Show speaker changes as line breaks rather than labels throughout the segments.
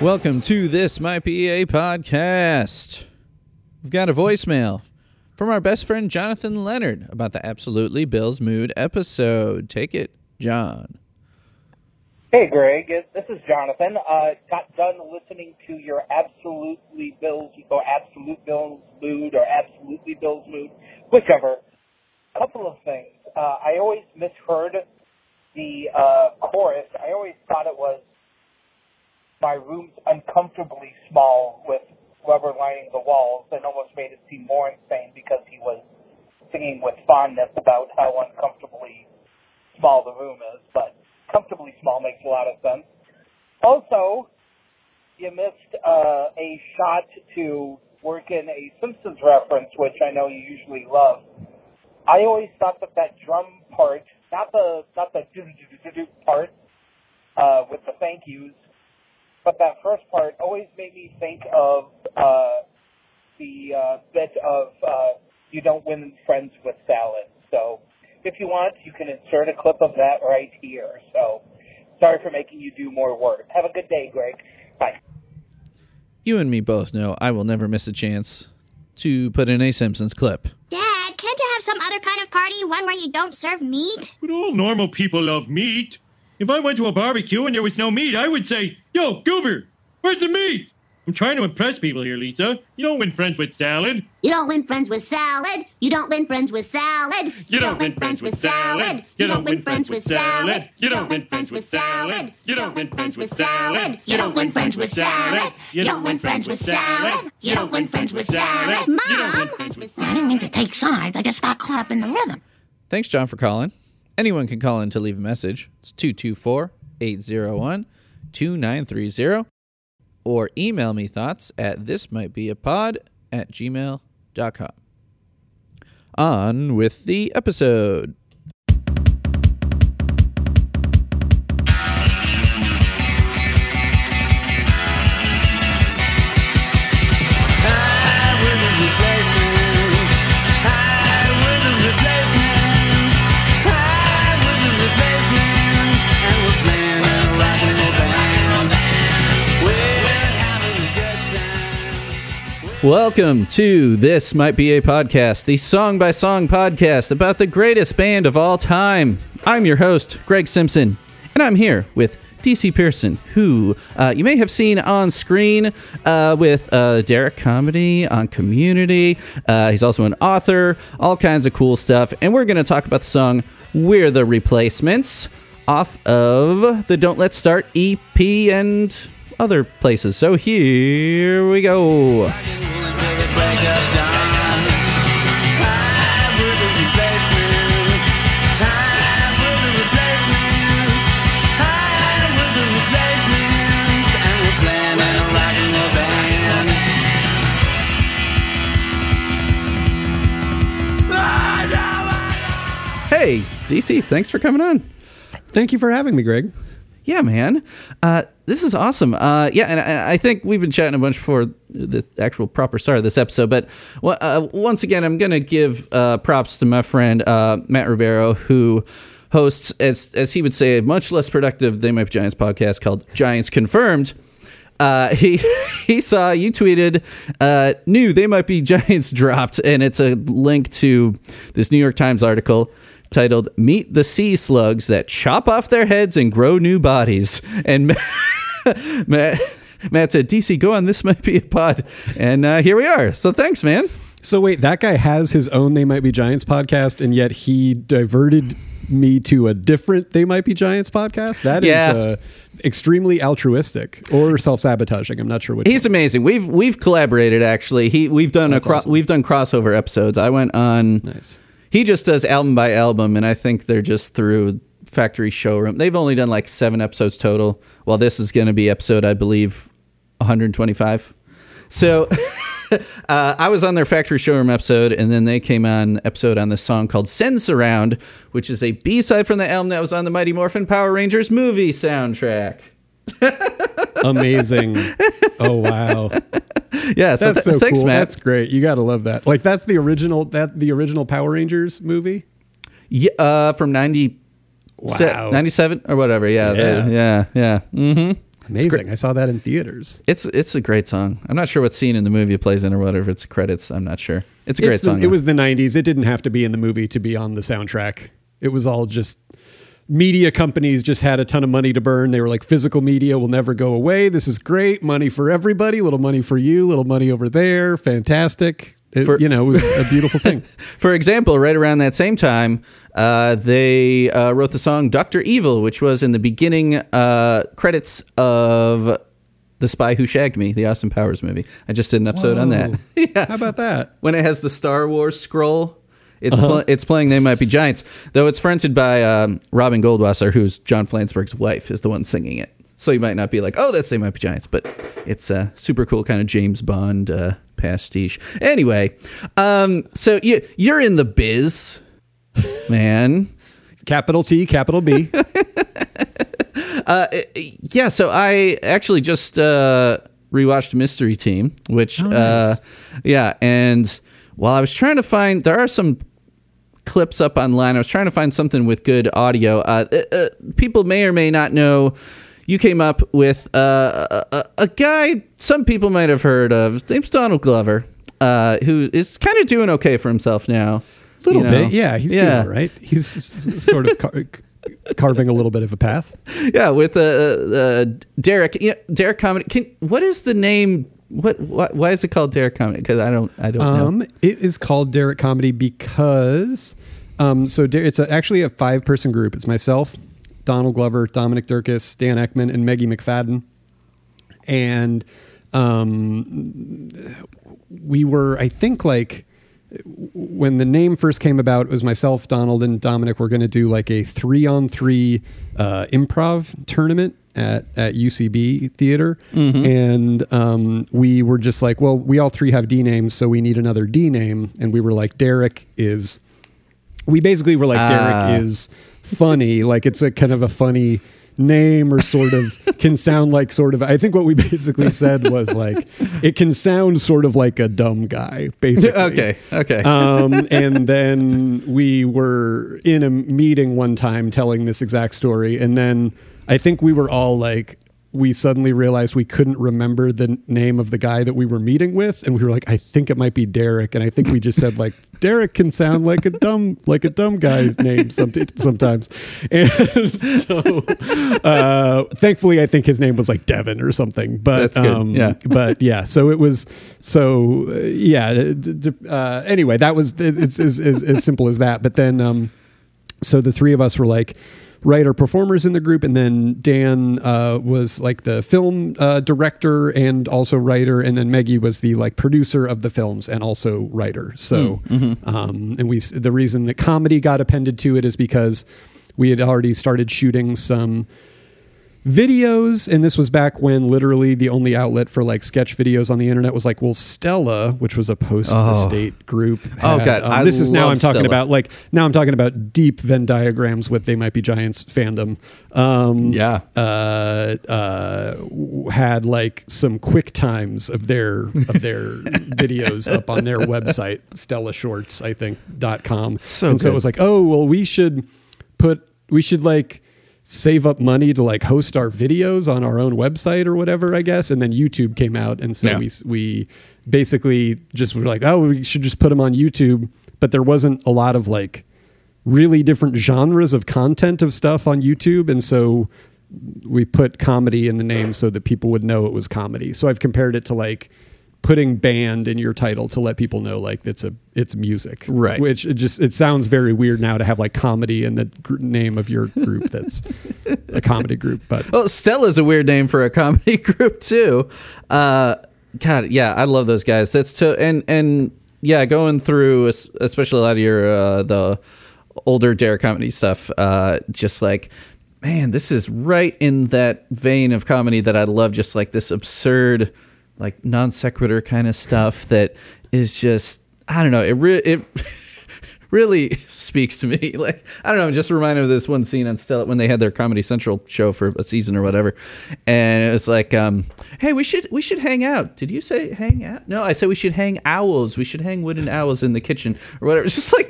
Welcome to This Might Be a Podcast. We've got a voicemail from our best friend Jonathan Leonard about the Absolutely Bill's Mood episode. Take it, John.
Hey, Greg. This is Jonathan. Uh, got done listening to your Absolutely Bill's or Absolute Bill's Mood or Absolutely Bill's Mood, whichever. A Couple of things. Uh, I always misheard the uh, chorus. I always thought it was my room's uncomfortably small with rubber lining the walls and almost made it seem more insane because he was singing with fondness about how uncomfortably small the room is, but comfortably small makes a lot of sense. Also, you missed uh, a shot to work in a Simpsons reference, which I know you usually love. I always thought that that drum part, not the not the do do do do part uh, with the thank yous, but that first part always made me think of uh, the uh, bit of uh, "You don't win friends with salad." So, if you want, you can insert a clip of that right here. So, sorry for making you do more work. Have a good day, Greg. Bye.
You and me both know I will never miss a chance to put in a Simpsons clip.
Dad, can't you have some other kind of party, one where you don't serve meat?
But all normal people love meat. If I went to a barbecue and there was no meat, I would say, Yo, Goober, where's the meat? I'm trying to impress people here, Lisa. You don't win friends with salad.
You don't win friends with salad. You don't win friends with salad.
You don't win friends with salad. You don't win friends with salad. You don't win friends with salad. You don't win friends with salad.
You don't win friends with salad. You don't win friends with salad. You don't win friends with salad. Mom! I didn't mean to take sides. I just got caught up in the rhythm.
Thanks, John, for calling. Anyone can call in to leave a message. It's 224 801 2930. Or email me thoughts at thismightbeapod at gmail.com. On with the episode. Welcome to This Might Be a Podcast, the song by song podcast about the greatest band of all time. I'm your host, Greg Simpson, and I'm here with DC Pierson, who uh, you may have seen on screen uh, with uh, Derrick Comedy on Community. Uh, he's also an author, all kinds of cool stuff. And we're going to talk about the song We're the Replacements off of the Don't Let's Start EP and other places. So here we go. Hey, DC, thanks for coming on.
Thank you for having me, Greg.
Yeah, man. Uh, this is awesome. Uh, yeah, and I, think we've been chatting a bunch before the actual proper start of this episode. But uh, once again, I'm going to give uh, props to my friend uh, Matt Rivero, who hosts, as as he would say, a much less productive They Might Be Giants podcast called Giants Confirmed. Uh, he he saw you tweeted uh, new They Might Be Giants dropped, and it's a link to this New York Times article titled "Meet the Sea Slugs That Chop Off Their Heads and Grow New Bodies." And Matt, Matt said, "DC, go on. This might be a pod." And uh, here we are. So thanks, man.
So wait, that guy has his own They Might Be Giants podcast, and yet he diverted me to a different They Might Be Giants podcast. That is
Yeah.
uh, extremely altruistic or self sabotaging. I'm not sure which.
He's amazing. We've we've collaborated actually. He we've done
That's
a cro-
awesome.
we've done crossover episodes. I went on.
Nice.
He just does album by album, and I think they're just through Factory Showroom. They've only done like seven episodes total. Well, this is going to be episode, I believe, 125. So. Uh, I was on their factory showroom episode, and then they came on episode on this song called "Sensurround," which is a B side from the album that was on the Mighty Morphin Power Rangers movie soundtrack.
Amazing. oh wow.
Yeah, so
That's
th-
so
thanks,
cool.
Matt.
That's great. You got to love that. Like that's the original that the original Power Rangers movie.
Yeah, uh, from 90, se-
Wow.
97 or whatever. Yeah,
Yeah.
the- yeah, yeah. Mm-hmm.
Amazing. I saw that in theaters.
It's it's a great song. I'm not sure what scene in the movie it plays in or whatever. It's credits. I'm not sure. It's a great
It's the-
song.
it
though.
was the 90s. It didn't have to be in the movie to be on the soundtrack. It was all just media companies just had a ton of money to burn. They were like, physical media will never go away. This is great. Money for everybody. Little money for you. Little money over there. Fantastic. It,
For-
you know, it was a beautiful thing.
For example, right around that same time, uh, they uh, wrote the song "Doctor Evil," which was in the beginning uh, credits of "The Spy Who Shagged Me," the Austin Powers movie. I just did an episode on that. Yeah,
How about that?
when it has the Star Wars scroll. It's
Uh-huh.
pl- it's playing "They Might Be Giants," though it's fronted by um, Robin Goldwasser, who's John Flansburgh's wife, is the one singing it. So you might not be like, "Oh, that's They Might Be Giants," but it's a super cool kind of James Bond uh, pastiche. Anyway, um, so you you're in the biz, man.
Capital T, capital B.
yeah, so I actually just uh, rewatched Mystery Team, which,
Oh,
uh,
nice.
yeah, and while I was trying to find, there are some clips up online. I was trying to find something with good audio. Uh, uh, uh, people may or may not know. You came up with uh, a, a, guy some people might have heard of. His name's Donald Glover, uh, who is kind of doing okay for himself now.
A little
you know?
bit. Yeah, he's doing all right. He's sort of car- carving a little bit of a path.
yeah, with uh, uh, Derrick. You know, Derrick comedy. Can, what is the name? What, what? Why is it called Derrick comedy? Because I don't. I don't
Um,
know.
it is called Derrick Comedy because, um, so Der- it's a, actually a five person group. It's myself, Donald Glover, Dominic Dierkes, Dan Eckman, and Maggie McFadden. And um, we were, I think, like when the name first came about, it was myself, Donald, and Dominic were going to do like a three on three uh, improv tournament at, at UCB Theater. And um, we were just like, well, we all three have D names, so we need another D name. And we were like, Derek is. We basically were like,
Ah.
Derek is funny. like it's a kind of a funny name or sort of can sound like sort of i think what we basically said was like it can sound sort of like a dumb guy basically
Okay. Okay.
um, and then we were in a meeting one time telling this exact story, and then I think we were all like, we suddenly realized we couldn't remember the name of the guy that we were meeting with, and we were like, I think it might be Derek, and I think we just said like Derek can sound like a dumb like a dumb guy name some, sometimes, and so uh, thankfully I think his name was like Devin or something, but um,
Yeah.
but yeah, so it was so uh, yeah. d- d- Uh, anyway, that was it's as, as, as simple as that. But then, um, so the three of us were like writer performers in the group, and then Dan uh, was like the film uh, director and also writer, and then Maggie was the like producer of the films and also writer. So, um, and we the reason that comedy got appended to it is because we had already started shooting some videos and this was back when literally the only outlet for like sketch videos on the internet was like well stella which was a post
Oh.
state group
Oh,
had-
God,
um, this is now i'm talking
Stella.
about like now i'm talking about deep venn diagrams with they might be giants fandom um
Yeah.
uh uh had like some quick times of their of their videos up on their website stella shorts i think dot com
So
and so it was like oh well we should put we should like save up money to like host our videos on our own website or whatever i guess and then youtube came out and so
Yeah.
we we basically just were like oh we should just put them on youtube but there wasn't a lot of like really different genres of content of stuff on youtube and so we put comedy in the name so that people would know it was comedy so i've compared it to like putting band in your title to let people know like it's a it's music
Right.
which it just it sounds very weird now to have like comedy in the gr- name of your group that's a comedy group but
Well, Stella's a weird name for a comedy group too. Uh, God, yeah, I love those guys. That's to and and yeah, going through especially a lot of your uh, the older dare comedy stuff. Uh, just like, man, this is right in that vein of comedy that I love. Just like this absurd, like non sequitur kind of stuff that is just I don't know. It re- it. really speaks to me. Like I don't know, I'm just reminded of this one scene on Stella when they had their Comedy Central show for a season or whatever, and it was like, um, "Hey, we should we should hang out." Did you say hang out? No, I said we should hang owls. We should hang wooden owls in the kitchen or whatever. It's just like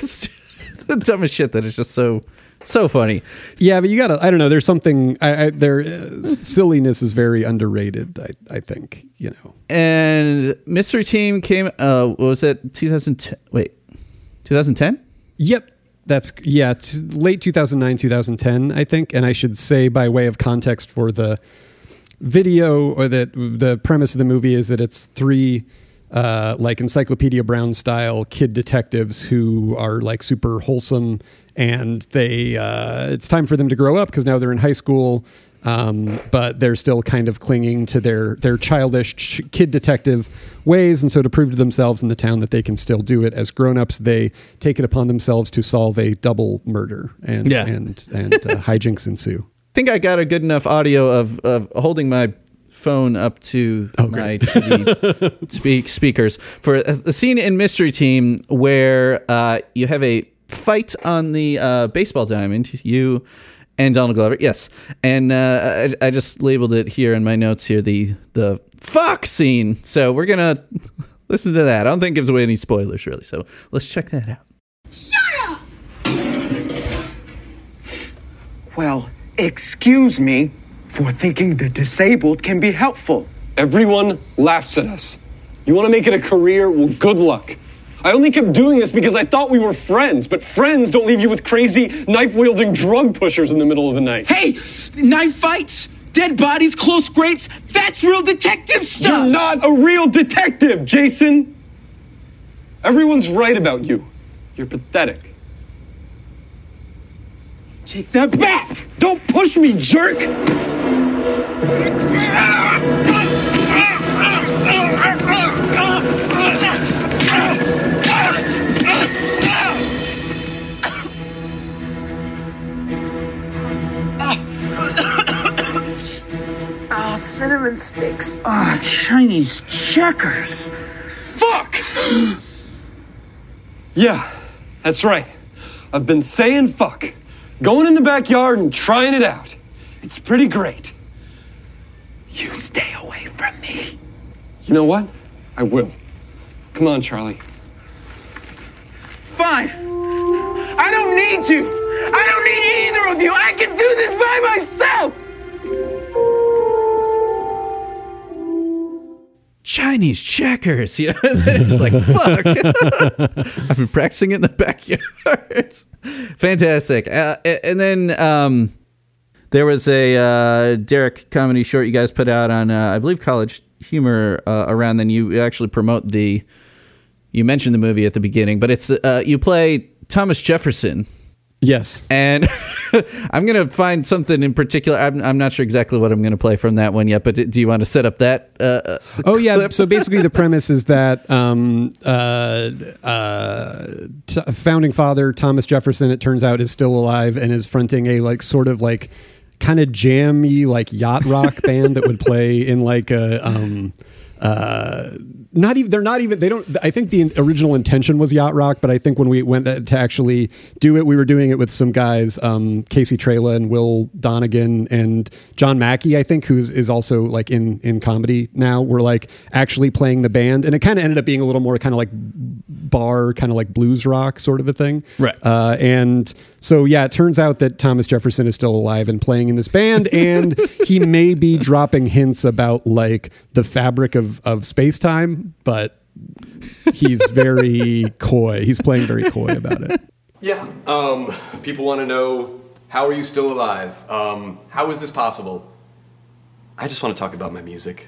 the dumbest shit that is just so so funny.
yeah but you gotta i don't know there's something i, I there uh, silliness is very underrated i i think you know
And Mystery Team came. Uh, what was it 2010? Wait, 2010?
Yep. That's yeah, t- late 2009, 2010, I think. And I should say by way of context for the video or that the premise of the movie is that it's three uh, like Encyclopedia Brown style kid detectives who are like super wholesome and they uh, it's time for them to grow up because now they're in high school um, but they're still kind of clinging to their their childish ch- kid detective ways. And so to prove to themselves in the town that they can still do it as grown-ups they take it upon themselves to solve a double murder and
Yeah.
and and uh, hijinks ensue.
I think I got a good enough audio of, of holding my phone up to my TV speak speakers for a, the scene in Mystery Team where uh, you have a fight on the uh, baseball diamond. You and Donald Glover, yes, and uh, I, I just labeled it here in my notes here the the fuck scene. So we're gonna listen to that. I don't think it gives away any spoilers really. So let's check that out. Shut up.
Well, excuse me for thinking the disabled can be helpful.
Everyone laughs at us. You want to make it a career? Well, good luck. I only kept doing this because I thought we were friends, but friends don't leave you with crazy, knife wielding drug pushers in the middle of the night.
Hey, knife fights, dead bodies, close scrapes, that's real detective stuff!
You're not a real detective, Jason! Everyone's right about you. You're pathetic.
Take that back!
Don't push me, jerk!
cinnamon sticks. Ah, Chinese checkers.
Fuck! yeah, that's right. I've been saying fuck. Going in the backyard and trying it out. It's pretty great.
You stay away from me.
You know what? I will. Come on, Charlie.
Fine. I don't need you. I don't need either of you. I can do this by myself.
Chinese checkers. You know, it's like fuck. I've been practicing it in the backyard. Fantastic. Uh, and then um, there was a uh, Derek comedy short you guys put out on, uh, I believe, College Humor uh, around. Then you actually promote the. You mentioned the movie at the beginning, but it's uh, you play Thomas Jefferson.
Yes
And I'm gonna find something in particular. I'm, I'm not sure exactly what I'm gonna play from that one yet. But do you want to set up that? Uh,
Oh yeah. So basically, the premise is that um, uh, uh, t- founding father Thomas Jefferson, it turns out, is still alive and is fronting a like sort of like kind of jammy like yacht rock band that would play in like a. Um, uh, not even they're not even they don't i think the original intention was yacht rock but i think when we went to actually do it we were doing it with some guys um, casey trela and will donegan and john mackey i think who's is also like in in comedy now we're like actually playing the band and it kind of ended up being a little more kind of like bar kind of like blues rock sort of a thing
Right.
uh, and so yeah it turns out that thomas jefferson is still alive and playing in this band and he may be dropping hints about like the fabric of of space-time but he's very coy he's playing very coy about it
Yeah. Um, people want to know how are you still alive? Um, how is this possible? I just want to talk about my music.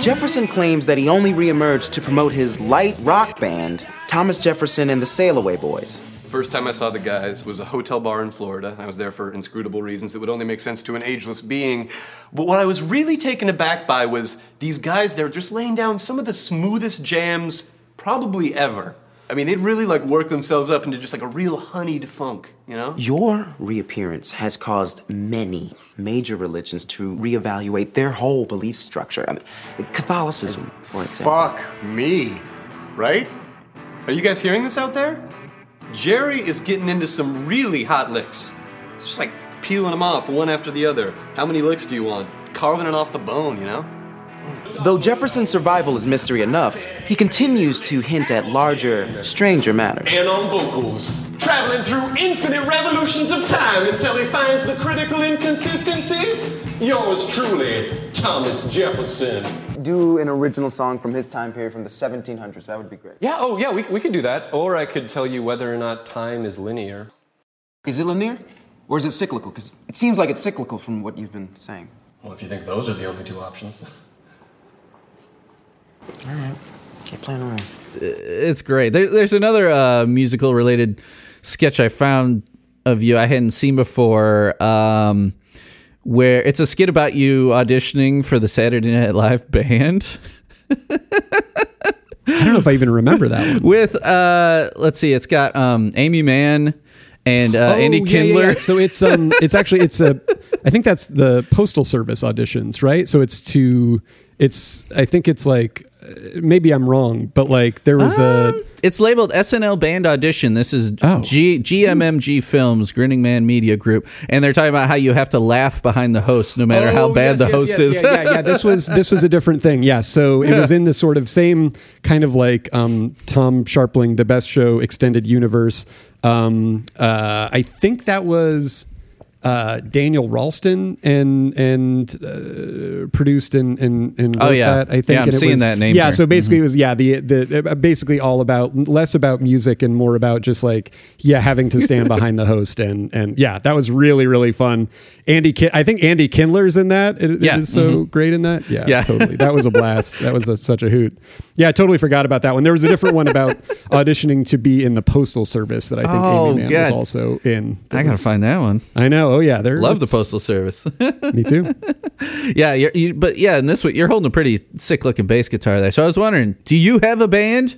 Jefferson claims that he only reemerged to promote his light rock band, Thomas Jefferson and the Sailaway Boys.
First time I saw the guys was a hotel bar in Florida. I was there for inscrutable reasons that would only make sense to an ageless being. But what I was really taken aback by was these guys, they're just laying down some of the smoothest jams probably ever. I mean, they'd really like work themselves up into just like a real honeyed funk, you know?
Your reappearance has caused many major religions to reevaluate their whole belief structure. I mean, Catholicism, for example.
Fuck me, right? Are you guys hearing this out there? Jerry is getting into some really hot licks. It's just like peeling them off one after the other. How many licks do you want? Carving it off the bone, you know?
Though Jefferson's survival is mystery enough, he continues to hint at larger, stranger matters.
And on vocals, traveling through infinite revolutions of time until he finds the critical inconsistency. Yours truly, Thomas Jefferson.
Do an original song from his time period from the 1700s. That would be great.
Yeah, oh yeah, we, we could do that. Or I could tell you whether or not time is linear.
Is it linear? Or is it cyclical? Because it seems like it's cyclical from what you've been saying.
Well, if you think those are the only two options.
All right. Keep playing around.
It's great. There, there's another uh, musical related sketch I found of you I hadn't seen before. Um, where it's a skit about you auditioning for the Saturday Night Live band.
I don't know if I even remember that one.
With uh, let's see, it's got um, Aimee Mann and uh, Andy
Oh, yeah,
Kindler.
yeah, yeah. So it's um, it's actually it's a, I think that's the postal service auditions, right? So it's to, it's I think it's like, maybe I'm wrong, but like there was a.
It's labeled SNL Band Audition. This is
Oh.
G- GMMG Films, Grinning Man Media Group, and they're talking about how you have to laugh behind the host, no matter how
Oh,
bad
yes,
the
yes,
host
yes,
is.
Yeah, yeah, yeah. This was this was a different thing. Yeah. So it was in the sort of same kind of like um, Tom Scharpling, the Best Show extended universe. Um, uh, I think that was uh, Daniel Ralston and and uh, produced and and, and
Oh, yeah.
that. I think
Yeah, I'm
and
seeing
was-
that name
Yeah.
here.
So basically,
Mhm.
it was yeah the the uh, basically all about less about music and more about just like yeah having to stand behind the host and and yeah that was really really fun. Andy, Ki- I think Andy Kindler's in that. It, it
Yeah.
is so
Mhm.
great in that. Yeah,
Yeah.
totally. That was a blast. that was a, such a hoot. Yeah, I totally forgot about that one. There was a different one about auditioning to be in the postal service that I think
Oh,
Aimee Mann was also in.
I gotta
was-
find that one.
I know. Oh yeah, there.
Love the postal service.
Me too.
yeah, you're, you, but yeah, in this one, you're holding a pretty sick looking bass guitar there. So I was wondering, do you have a band?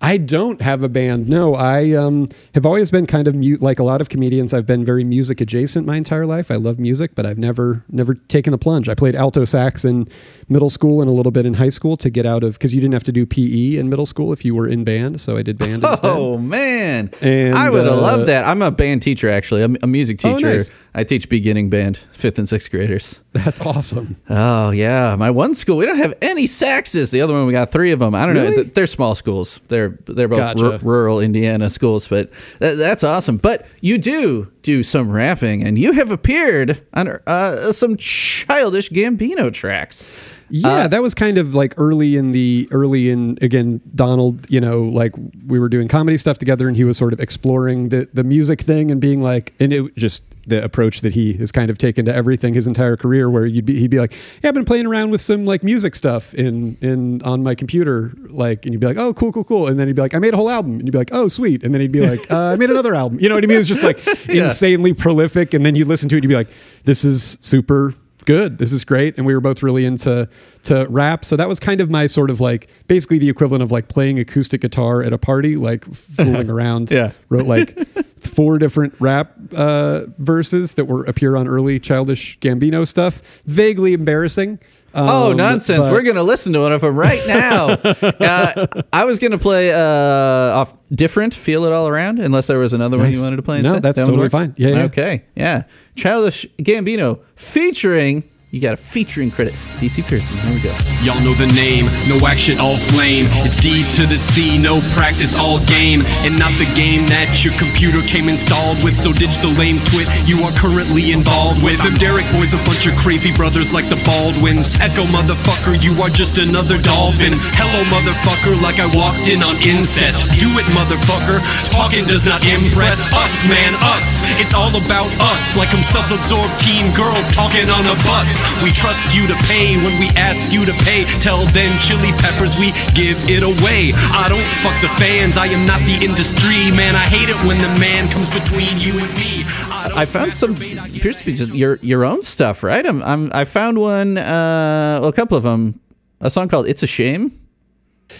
I don't have a band. No, I um, have always been kind of mu- like a lot of comedians. I've been very music adjacent my entire life. I love music, but I've never never taken the plunge. I played alto sax in middle school and a little bit in high school to get out of because you didn't have to do PE in middle school if you were in band. So I did band instead.
Oh man,
And,
I would have
uh,
loved that. I'm a band teacher actually. I'm a music
Oh,
teacher.
nice.
I teach beginning band, fifth and sixth graders.
That's awesome.
Oh yeah, my one school we don't have any saxes. The other one we got three of them. I don't know.
Really?
Th- They're small schools. They're they're both
Gotcha.
ru- rural Indiana schools, but that, that's awesome. But you do do some rapping, and you have appeared on uh, some childish Gambino tracks.
Yeah,
Uh,
that was kind of like early in the early in again Donald, you know, like we were doing comedy stuff together and he was sort of exploring the the music thing and being like and it just the approach that he has kind of taken to everything his entire career where you'd be he'd be like, "Yeah, I've been playing around with some like music stuff in in on my computer like and you'd be like, "Oh, cool, cool, cool." And then he'd be like, "I made a whole album." And you'd be like, "Oh, sweet." And then he'd be like, uh, "I made another album." You know what I mean? It was just like
Yeah.
insanely prolific and then you listen to it and you'd be like, "This is super good. This is great. And we were both really into to rap. So that was kind of my sort of like basically the equivalent of like playing acoustic guitar at a party, like fooling around.
Yeah.
Wrote like four different rap uh, verses that were appear on early childish Gambino stuff. Vaguely embarrassing.
Oh
Um,
nonsense!
but-
We're gonna listen to one of them right now. uh, I was gonna play uh, off different, feel it all around. Unless there was another one you wanted to play.
No,
instead.
that's
That
totally fine. Yeah, yeah.
Okay. Yeah. Childish Gambino featuring. You got a featuring credit. DC Pierson. Here we go.
Y'all know the name, no action, all flame. It's D to the C, no practice, all game. And not the game that your computer came installed with. So ditch the lame twit you are currently involved with. Them Derrick boys, a bunch of crazy brothers like the Baldwins. Echo motherfucker, you are just another dolphin. Hello motherfucker, like I walked in on incest. Do it motherfucker, talking does not impress us, man, us. It's all about us, like I'm self-absorbed teen girls talking on a bus. We trust you to pay when we ask you to pay. Tell then chili peppers we give it away. I don't fuck the fans, I am not the industry. Man, I hate it when the man comes between you and me.
I found some appears to be just your your own stuff, right? I'm, I'm I found one, uh, well, a couple of them. A song called "It's a Shame."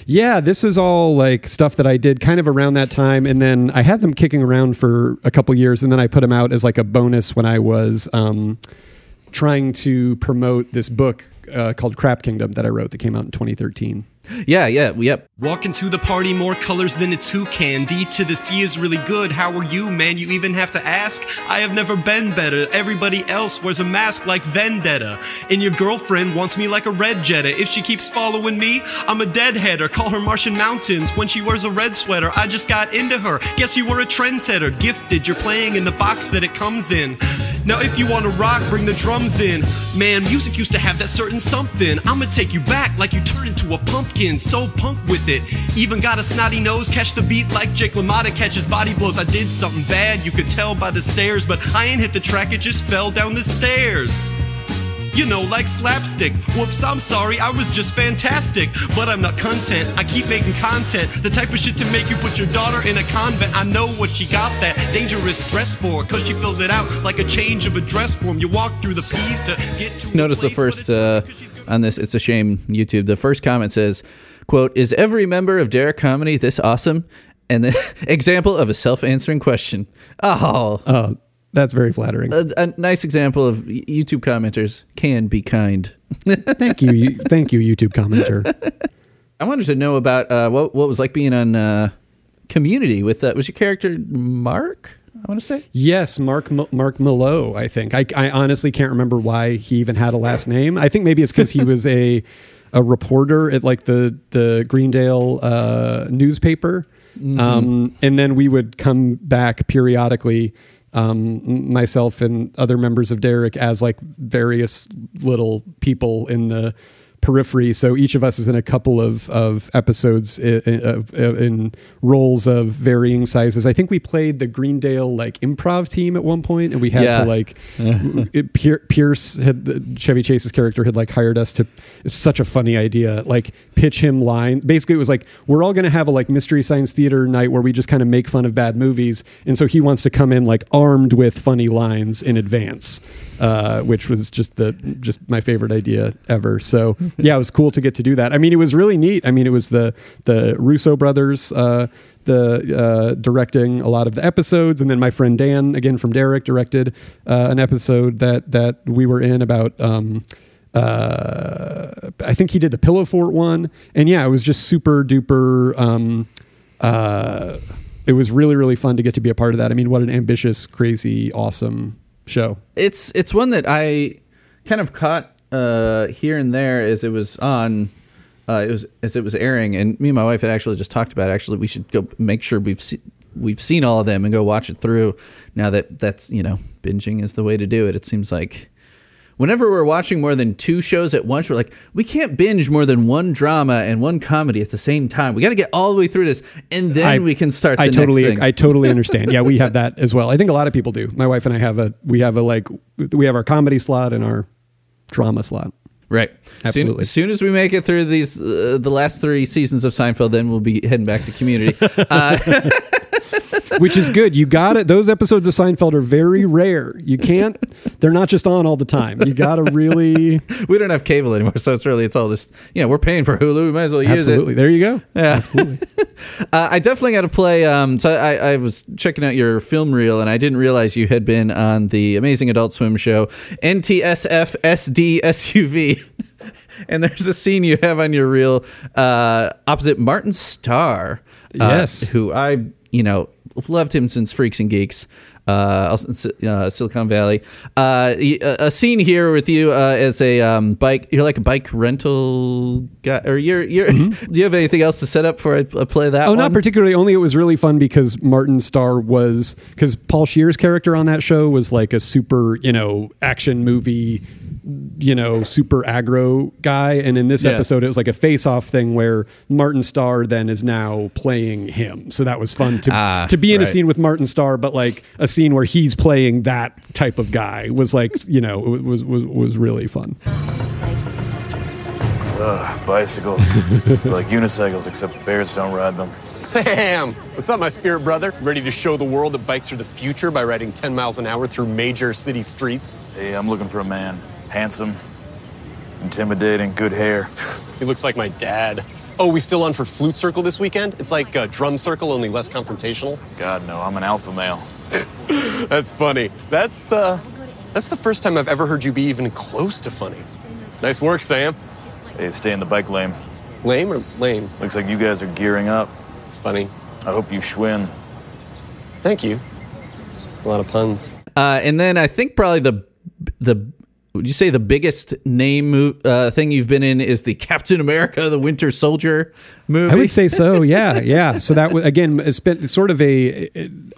Yeah, this is all like stuff that I did kind of around that time, and then I had them kicking around for a couple years, and then I put them out as like a bonus when I was um, trying to promote this book uh, called Crap Kingdom that I wrote that came out in 2013.
Yeah, yeah, yep.
Walk into the party, more colors than a toucan. D to the C is really good. How are you, man? You even have to ask. I have never been better. Everybody else wears a mask like Vendetta. And your girlfriend wants me like a red Jetta. If she keeps following me, I'm a deadheader. Call her Martian Mountains. When she wears a red sweater, I just got into her. Guess you were a trendsetter. Gifted, you're playing in the box that it comes in. Now, if you want to rock, bring the drums in. Man, music used to have that certain something. I'ma take you back like you turned into a pumpkin. So punk with it. Even got a snotty nose, catch the beat like Jake LaMotta catches body blows. I did something bad, you could tell by the stairs, but I ain't hit the track, it just fell down the stairs. You know, like slapstick. Whoops, I'm sorry, I was just fantastic. But I'm not content, I keep making content. The type of shit to make you put your daughter in a convent. I know what she got that dangerous dress for, cause she fills it out like a change of a dress form. You walk through the P's to get to. a
Notice the first uh, on this. It's a shame. YouTube. The first comment says, "quote Is every member of Derrick Comedy this awesome?" And the example of a self-answering question. Oh,
Uh, that's very flattering.
a, a nice example of YouTube commenters can be kind.
thank you, you, thank you, YouTube commenter.
I wanted to know about uh, what what was like being on uh, Community with uh, was your character Mark? I want to say.
Yes, Mark M- Mark Malo. I think I, I honestly can't remember why he even had a last name. I think maybe it's because he was a a reporter at like the the Greendale uh, newspaper, um, and then we would come back periodically. Um, myself and other members of Derrick as like various little people in the periphery. So each of us is in a couple of, of episodes in, in, in roles of varying sizes. I think we played the Greendale like improv team at one point, and we had
Yeah.
to like it, Pierce had Chevy Chase's character had like hired us to. It's such a funny idea. Like pitch him line. Basically, it was like we're all going to have a like mystery science theater night where we just kind of make fun of bad movies, and so he wants to come in like armed with funny lines in advance, uh, which was just the just my favorite idea ever. So yeah, it was cool to get to do that. I mean, it was really neat. I mean, it was the the Russo brothers. Uh, the uh, directing a lot of the episodes, and then my friend Dan, again from Derrick, directed uh, an episode that that we were in about. Um, uh, I think he did the Pillow Fort one, and yeah, it was just super duper. Um, uh, it was really really fun to get to be a part of that. I mean, what an ambitious, crazy, awesome show.
it's it's one that I kind of caught uh, here and there as it was on. Uh, it was as it was airing, and me and my wife had actually just talked about. Actually, we should go make sure we've se- we've seen all of them and go watch it through. Now that that's you know binging is the way to do it. It seems like whenever we're watching more than two shows at once, we're like we can't binge more than one drama and one comedy at the same time. We got to get all the way through this, and then
I-
we can start. The
I totally. I totally understand. Yeah, we have that as well. I think a lot of people do. My wife and I have a, we have a like, we have our comedy slot and our drama slot.
Right.
Absolutely.
Soon, as soon as we make it through these, uh, the last three seasons of Seinfeld, then we'll be heading back to Community. Uh,
which is good. You got it. Those episodes of Seinfeld are very rare. You can't. They're not just on all the time. You got to really.
we don't have cable anymore, so it's really it's all this. You know, we're paying for Hulu. We might as well use
Absolutely.
it.
There you go.
Yeah.
Absolutely.
Uh, I definitely got to play. Um, so I, I was checking out your film reel, and I didn't realize you had been on the amazing Adult Swim show NTSF SD SUV. And there's a scene you have on your reel uh, opposite Martin Starr. uh,
Yes.
who I, you know, loved him since Freaks and Geeks. Uh, uh, Silicon Valley. Uh, y- a a scene here with you uh, as a um, bike. You're like a bike rental guy, or you're. you're Do you have anything else to set up for I, I play that?
Mm-hmm. Oh,
one?
not particularly. Only it was really fun because Martin Starr was because Paul Scheer's character on that show was like a super, you know, action movie you know, super aggro guy. And in this
Yeah.
episode, it was like a face off thing where Martin Starr then is now playing him. So that was fun to,
Ah,
to be in a scene with Martin Starr, but like a scene where he's playing that type of guy was like, you know, it was, was, was really fun.
Ugh, bicycles. like unicycles, except bears don't ride them.
Sam! What's up, my spirit brother? Ready to show the world that bikes are the future by riding 10 miles an hour through major city streets?
Hey, I'm looking for a man. Handsome, intimidating, good hair.
He looks like my dad. Oh, we still on for Flute Circle this weekend? It's like uh, Drum Circle, only less confrontational.
God, no, I'm an alpha male.
That's funny. That's, uh, that's the first time I've ever heard you be even close to funny. Nice work, Sam.
Hey, stay in the bike lane.
Lame or lame?
Looks like you guys are gearing up.
It's funny.
I hope you schwinn.
Thank you. A lot of puns.
Uh, and then I think probably the the would you say the biggest name uh, thing you've been in is the Captain America: The Winter Soldier movie?
I would say so. Yeah, yeah. So that was again, it's been sort of a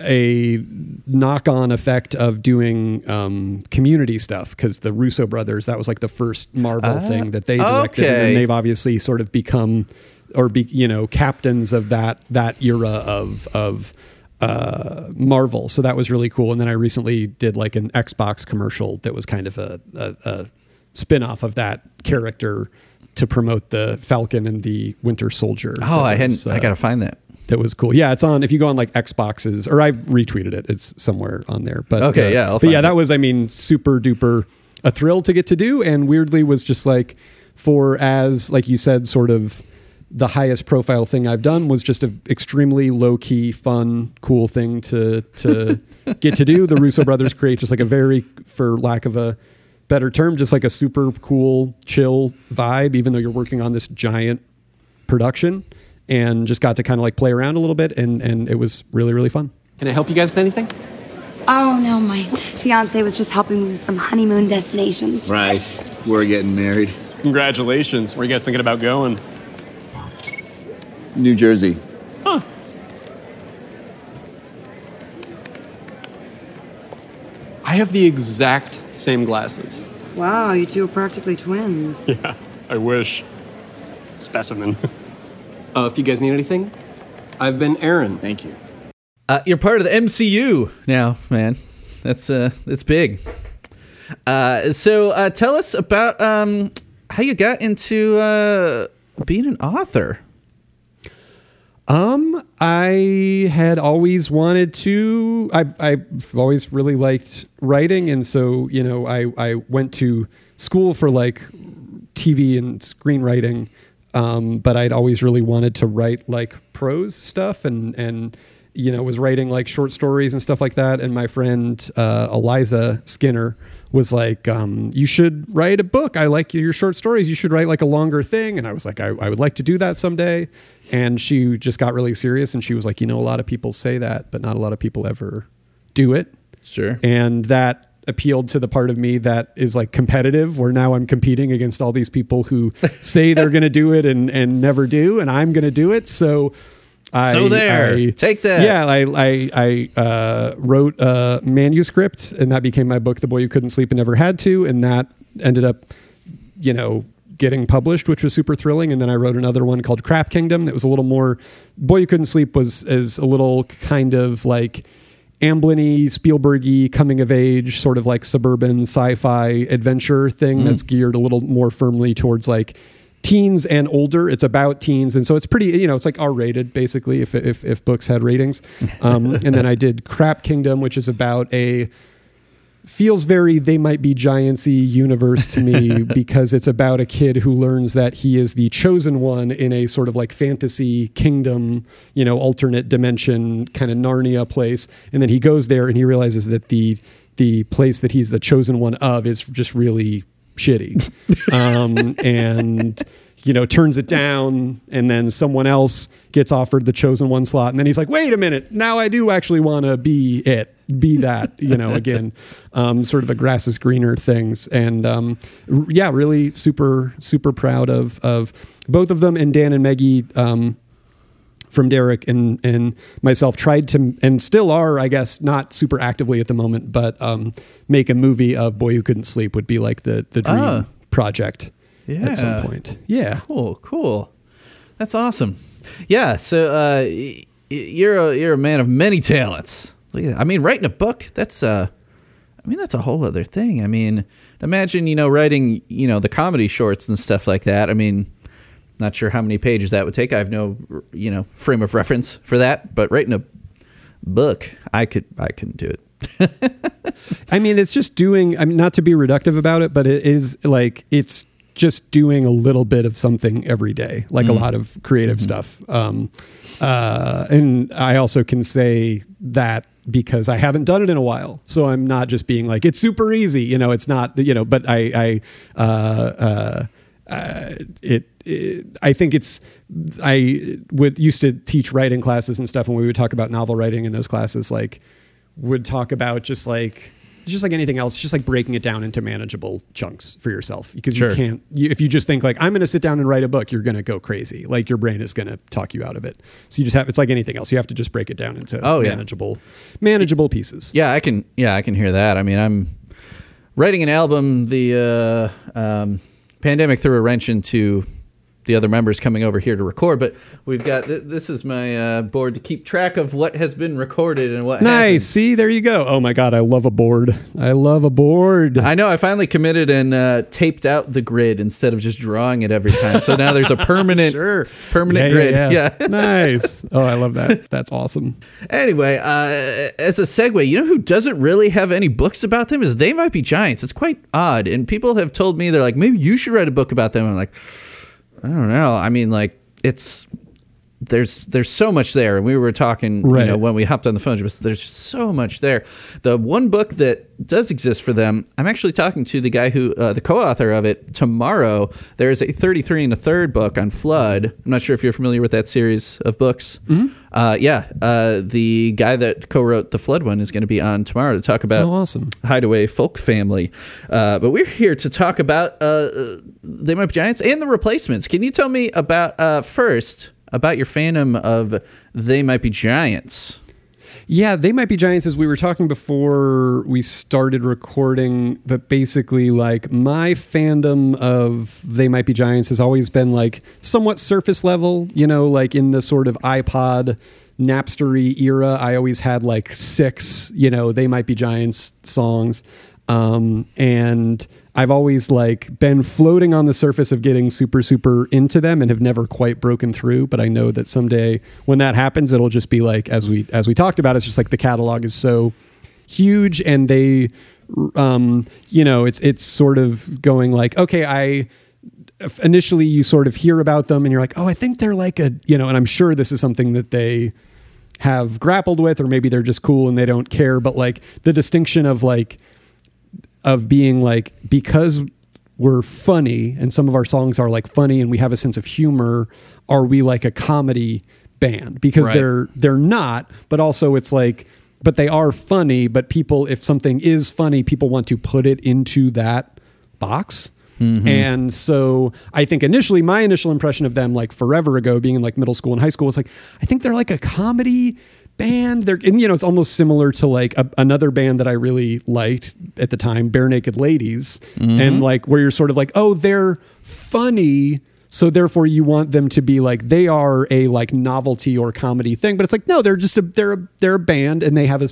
a knock on effect of doing um, community stuff because the Russo brothers that was like the first Marvel
Ah,
thing that they directed, and
okay.
then they've obviously sort of become or be you know captains of that that era of of. Uh, Marvel, so that was really cool. And then I recently did like an Xbox commercial that was kind of a, a, a spin off of that character to promote the Falcon and the Winter Soldier.
Oh, I hadn't.
was,
I
uh,
gotta find that.
that was cool. Yeah, it's on. If you go on like Xboxes, or I've retweeted it. It's somewhere on there. But
Okay,
uh,
yeah, I'll
but yeah,
it.
that was. I mean, super duper a thrill to get to do, and weirdly was just like for as like you said, sort of the highest profile thing I've done was just an extremely low key, fun, cool thing to to get to do. The Russo brothers create just like a very, for lack of a better term, just like a super cool, chill vibe. Even though you're working on this giant production and just got to kind of like play around a little bit and and it was really really fun
Can I help you guys with anything?
Oh no, my fiance was just helping me with some honeymoon destinations.
Right. We're getting married.
Congratulations. Where are you guys thinking about going?
New Jersey. Huh.
I have the exact same glasses.
Wow, you two are practically twins.
Yeah, I wish. Specimen.
Uh, if you guys need anything, I've been Aaron.
Thank you.
Uh, you're part of the MCU now, man. That's uh, that's big. Uh, so uh, tell us about um, how you got into uh, being an author.
Um i had always wanted to i i've always really liked writing and so you know i i went to school for like tv and screenwriting um but i'd always really wanted to write like prose stuff and and you know was writing like short stories and stuff like that and my friend uh, eliza skinner was like um, you should write a book. I like your short stories. You should write like a longer thing. And i was like I, I would like to do that someday. And she just got really serious and she was like you know a lot of people say that but not a lot of people ever do it.
Sure.
and that appealed to the part of me that is like competitive where now i'm competing against all these people who say they're going to do it and and never do and i'm going to do it. So I,
So there.
I-
Take that.
Yeah, I I, I uh, wrote a manuscript, and that became my book, "The Boy Who Couldn't Sleep and Never Had to," and that ended up, you know, getting published, which was super thrilling. And then I wrote another one called Crap Kingdom that was a little more. "Boy Who Couldn't Sleep" was is a little kind of like Amblin-y, Spielbergy, coming of age, sort of like suburban sci-fi adventure thing
Mm.
that's geared a little more firmly towards like teens and older. It's about teens, and so it's pretty. You know, it's like R-rated basically. If if, if books had ratings, um, and then I did Crap Kingdom, which is about a feels very they might be giantsy universe to me because it's about a kid who learns that he is the chosen one in a sort of like fantasy kingdom you know alternate dimension kind of narnia place and then he goes there and he realizes that the the place that he's the chosen one of is just really shitty. Um, and you know turns it down and then someone else gets offered the chosen one slot and then he's like wait a minute now i do actually want to be it be that you know again. Um, sort of a grass is greener things and um, r- yeah really super super proud of of both of them and dan and maggie um, from Derrick and and myself tried to and still are, I guess, not super actively at the moment, but um, make a movie of Boy Who Couldn't Sleep would be like the the dream
Ah.
project
Yeah.
at some point. Yeah.
Cool, cool. That's awesome. Yeah. So uh, you're a you're a man of many talents. Look at that. I mean, writing a book. That's uh, I mean, that's a whole other thing. I mean, imagine you know writing you know the comedy shorts and stuff like that. I mean, not sure how many pages that would take. I have no you know frame of reference for that. But writing a book, I could I couldn't do it.
I mean, it's just doing. I mean, not to be reductive about it, but it is like it's just doing a little bit of something every day, like a
Mm.
lot of creative stuff. Um, uh, and I also can say that because I haven't done it in a while, so I'm not just being like it's super easy. You know, it's not. You know, but I, I, uh, uh, uh, it, it. I think it's. I would used to teach writing classes and stuff, and we would talk about novel writing in those classes, like would talk about just like just like anything else, just like breaking it down into manageable chunks for yourself because
Sure.
you can't. You, if you just think like I'm going to sit down and write a book, you're going to go crazy. Like your brain is going to talk you out of it. So you just have. It's like anything else. You have to just break it down into
Oh, yeah.
manageable, manageable pieces.
Yeah, I can. Yeah, I can hear that. I mean, I'm writing an album. The uh, um, pandemic threw a wrench into the other members coming over here to record, but we've got th- this is my uh, board to keep track of what has been recorded and what.
Nice. See, there you go. Oh my god, I love a board. I love a board.
I know. I finally committed and uh, taped out the grid instead of just drawing it every time. So now there's a permanent, permanent grid. Yeah.
nice. Oh, I love that. That's awesome.
Anyway, uh, as a segue, you know who doesn't really have any books about them is They Might Be Giants. It's quite odd, and people have told me they're like, maybe you should write a book about them. I'm like, I don't know. I mean, like, it's there's there's so much there, and we were talking,
Right.
you know, when we hopped on the phone. Just there's so much there. The one book that does exist for them, I'm actually talking to the guy who, uh, the co-author of it, tomorrow. There is a 33 and a third book on flood. I'm not sure if you're familiar with that series of books. Uh, yeah, uh, the guy that co-wrote the flood one is going to be on tomorrow to talk about
Oh, awesome.
Hideaway Folk Family. Uh, but we're here to talk about uh, uh, They Might Be Giants and the replacements. Can you tell me about uh, first about your fandom of They Might Be Giants?
Yeah, they might be giants as we were talking before we started recording, but basically like my fandom of they might be giants has always been like somewhat surface level, you know, like in the sort of iPod Napstery era, I always had like six, you know, they might be giants songs. Um, and I've always like been floating on the surface of getting super, super into them and have never quite broken through. But I know that someday when that happens, it'll just be like, as we, as we talked about, it's just like the catalog is so huge and they, um, you know, it's, it's sort of going like, okay, I, initially you sort of hear about them and you're like, oh, I think they're like a, you know, and I'm sure this is something that they have grappled with, or maybe they're just cool and they don't care. But like the distinction of like, of being like, because we're funny and some of our songs are like funny and we have a sense of humor, are we like a comedy band? Because
Right.
they're, they're not, but also it's like, but they are funny, but people, if something is funny, people want to put it into that box.
Mhm.
And so I think initially my initial impression of them like forever ago being in like middle school and high school was like I think they're like a comedy band. They're and you know it's almost similar to like a, another band that I really liked at the time, Barenaked Ladies,
Mhm.
and like where you're sort of like oh they're funny. So therefore, you want them to be like they are a like novelty or comedy thing, but it's like no, they're just a they're a they're a band and they have a,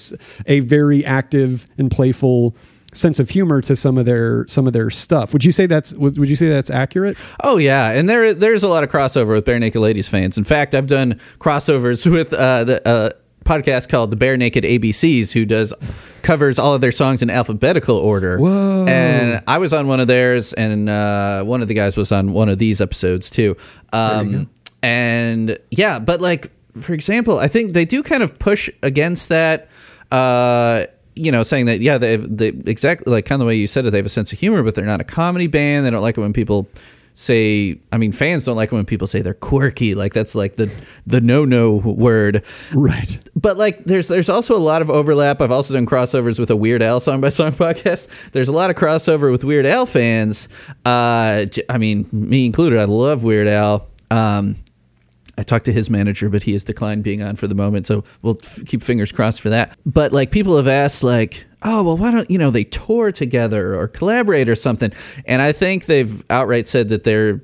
a very active and playful sense of humor to some of their some of their stuff. Would you say that's would, would you say that's accurate?
Oh yeah, and there there's a lot of crossover with Barenaked Ladies fans. In fact, I've done crossovers with uh, the uh, podcast called the Bare Naked ABCs, who does covers all of their songs in alphabetical order.
Whoa!
And I was on one of theirs, and uh, one of the guys was on one of these episodes too. Um, and yeah, but like for example, I think they do kind of push against that. Uh, you know, saying that yeah, they they exactly like kind of the way you said it. They have a sense of humor, but they're not a comedy band. They don't like it when people say. I mean, fans don't like when people say they're quirky. Like that's like the the no no word.
Right.
But like, there's there's also a lot of overlap. I've also done crossovers with a Weird Al song by song podcast. There's a lot of crossover with Weird Al fans. Uh, I mean, me included. I love Weird Al. Um, I talked to his manager, but he has declined being on for the moment. So we'll f- keep fingers crossed for that. But like people have asked, like, oh well, why don't you know they tour together or collaborate or something? And I think they've outright said that they're,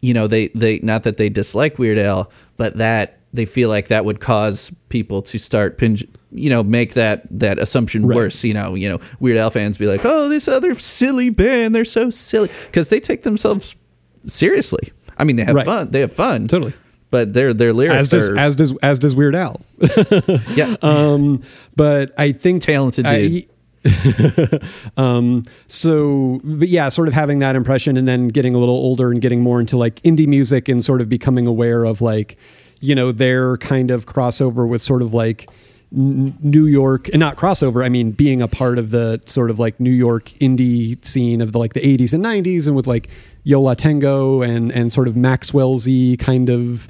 you know, they they not that they dislike Weird Al, but that they feel like that would cause people to start pinch, you know, make that that assumption
Right.
worse. You know, you know, Weird Al fans be like, oh, this other silly band, they're so silly because they take themselves seriously. I mean, they have
Right.
fun. They have fun.
Totally.
But their their lyrics
as does
are
as does as does Weird Al.
yeah.
Um, but I think
talented
I- um, so, but yeah, sort of having that impression, and then getting a little older and getting more into like indie music, and sort of becoming aware of like, you know, their kind of crossover with sort of like. New York, and not crossover. I mean, being a part of the sort of like New York indie scene of the like the 80s and 90s, and with like Yo La Tengo and and sort of Maxwell's kind of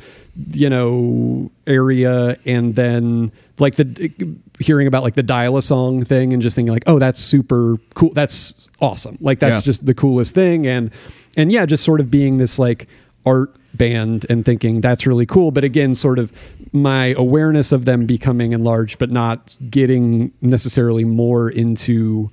you know area and then like the hearing about like the dial a song thing and just thinking like oh that's super cool that's awesome like that's
Yeah.
just the coolest thing and and yeah just sort of being this like art band and thinking that's really cool but again sort of my awareness of them becoming enlarged but not getting necessarily more into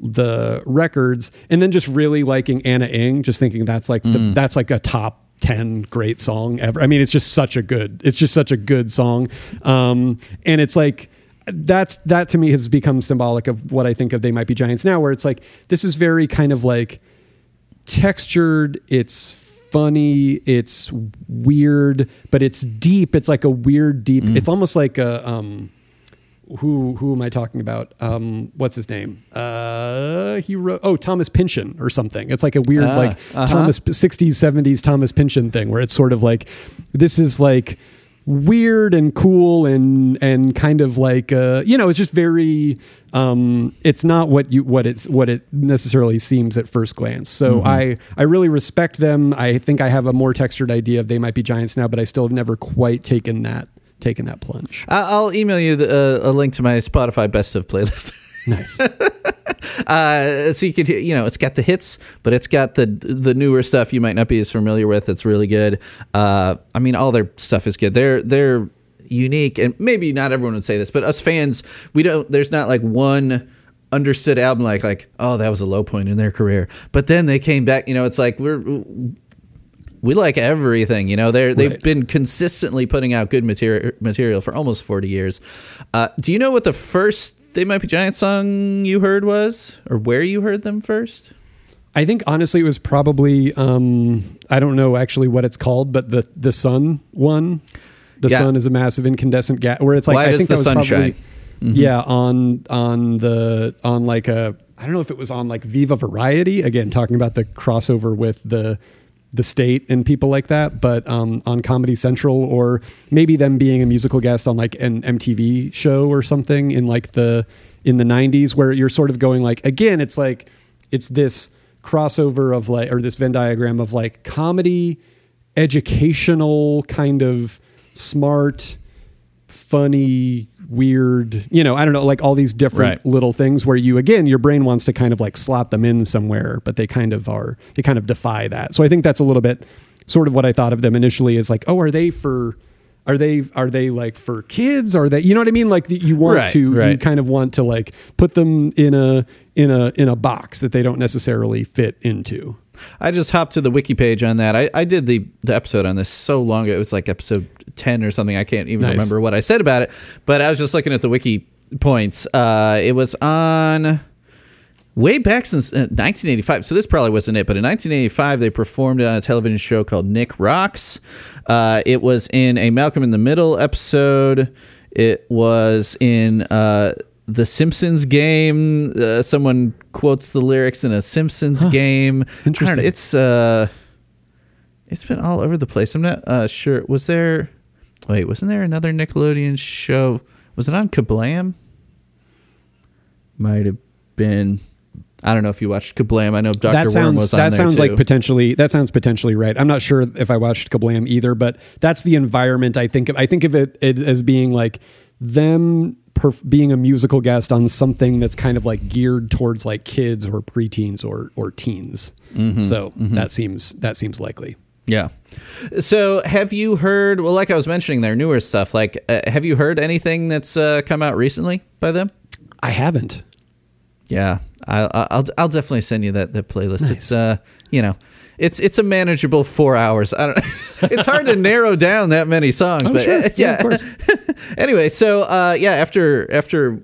the records and then just really liking Ana Ng just thinking that's like the, that's like a top 10 great song ever. I mean it's just such a good it's just such a good song. Um and it's like that's that to me has become symbolic of what I think of they might be giants now where it's like this is very kind of like textured it's funny it's weird but it's deep it's like a weird deep it's almost like a um who who am I talking about? Um, what's his name? Uh, he wrote oh Thomas Pynchon or something. It's like a weird
Ah,
like
uh-huh.
Thomas sixties seventies Thomas Pynchon thing where it's sort of like this is like weird and cool and and kind of like uh you know it's just very um it's not what you what it's what it necessarily seems at first glance so
Mhm.
i i really respect them i think i have a more textured idea of they might be giants now but i still have never quite taken that taken that plunge
I- I'll email you the, uh, a link to my Spotify best of playlist.
nice.
uh, so you could, hear- you know, it's got the hits, but it's got the the newer stuff you might not be as familiar with. It's really good. Uh, I mean, all their stuff is good. They're they're unique, and maybe not everyone would say this, but us fans, we don't. There's not like one understood album like like oh that was a low point in their career, but then they came back. You know, it's like we're we like everything. You know, they're they've been consistently putting out good material material for almost forty years. Uh, do you know what the first They Might Be Giant song you heard was, or where you heard them first?
I think honestly it was probably um I don't know actually what it's called, but the the sun one. The
Yeah.
sun is a massive incandescent gas where it's like
Why
I think
the
that was
sun
probably,
shine? Mhm.
Yeah, on on the on like a I don't know if it was on like Viva Variety again talking about the crossover with the the state and people like that, but um, on Comedy Central or maybe them being a musical guest on like an MTV show or something in like the in the 90s where you're sort of going like again it's like it's this crossover of like or this Venn diagram of like comedy educational kind of smart funny weird you know i don't know like all these different
Right.
little things where you again your brain wants to kind of like slot them in somewhere but they kind of are they kind of defy that. So i think that's a little bit sort of what i thought of them initially is like oh are they for are they are they like for kids? Are they you know what i mean? Like you want
Right,
to you kind of want to like put them in a in a in a box that they don't necessarily fit into
I just hopped to the wiki page on that. I, I did the, the episode on this so long ago. It was like episode 10 or something. I can't even
Nice.
remember what I said about it. But I was just looking at the wiki points. Uh, it was on way back since uh, 1985. So this probably wasn't it. But in 1985, they performed it on a television show called Nick Rocks. Uh, it was in a Malcolm in the Middle episode. It was in uh, the Simpsons game. Uh, someone quotes the lyrics in a Simpsons game.
Interesting.
It's uh, it's been all over the place. I'm not uh, sure. Was there? Wait, wasn't there another Nickelodeon show? Was it on Kablam? Might have been. I don't know if you watched Kablam. I know Dr.
that
Worm
sounds
was on
that sounds
too.
like potentially that sounds potentially right. I'm not sure if I watched Kablam either, but that's the environment I think of. I think of it, it as being like them perf- being a musical guest on something that's kind of like geared towards like kids or preteens or or teens.
Mhm,
So
mhm.
that seems that seems likely.
Yeah. So, have you heard? Well, like I was mentioning, their newer stuff. Like, uh, have you heard anything that's uh, come out recently by them?
I haven't.
Yeah, I, I'll I'll definitely send you that that playlist. It's uh, you know, it's it's a manageable four hours. I don't. it's hard to narrow down that many songs,
Oh,
but
sure.
uh,
Yeah,
yeah.
of course.
anyway, so uh, yeah, after after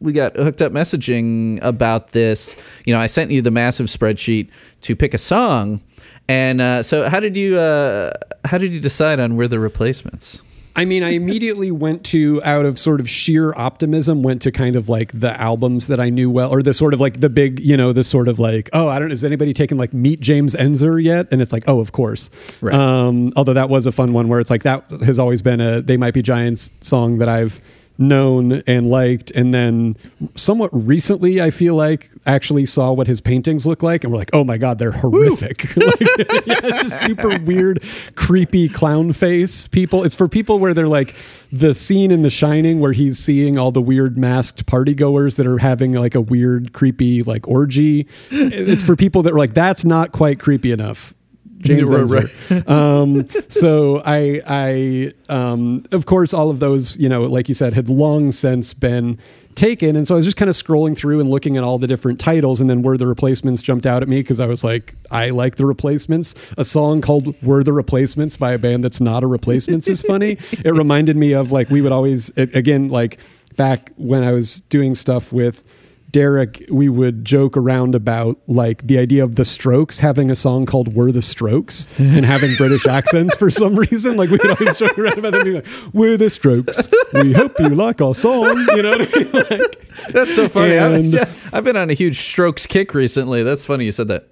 we got hooked up messaging about this, you know, I sent you the massive spreadsheet to pick a song, and uh, so how did you uh, how did you decide on where the replacements?
I mean, I immediately went to out of sort of sheer optimism, went to kind of like the albums that I knew well, or the sort of like the big, you know, the sort of like, oh, I don't know, has anybody taken like Meet James Ensor yet? And it's like, oh, of course.
Right.
Um, although that was a fun one where it's like that has always been a They Might Be Giants song that I've known and liked and then somewhat recently i feel like actually saw what his paintings look like and we're like oh my god they're horrific. Like, yeah, it's just super weird creepy clown face people. It's for people where they're like the scene in the shining where he's seeing all the weird masked party goers that are having like a weird creepy like orgy it's for people that are like that's not quite creepy enough James
Right,
Ensor. um, so I, I, um, of course, all of those, you know, like you said, had long since been taken, and so I was just kind of scrolling through and looking at all the different titles, and then "Were the Replacements" jumped out at me because I was like, I like the Replacements. A song called "Were the Replacements" by a band that's not a Replacements is funny. It reminded me of like we would always, again, like back when I was doing stuff with. Derrick, we would joke around about like the idea of the Strokes having a song called "We're the Strokes" and having British accents for some reason. Like we would always joke around about them being like, "We're the Strokes. We hope you like our song." You know what I mean? Like,
That's so funny.
And-
I've, I've been on a huge strokes kick recently. That's funny you said that.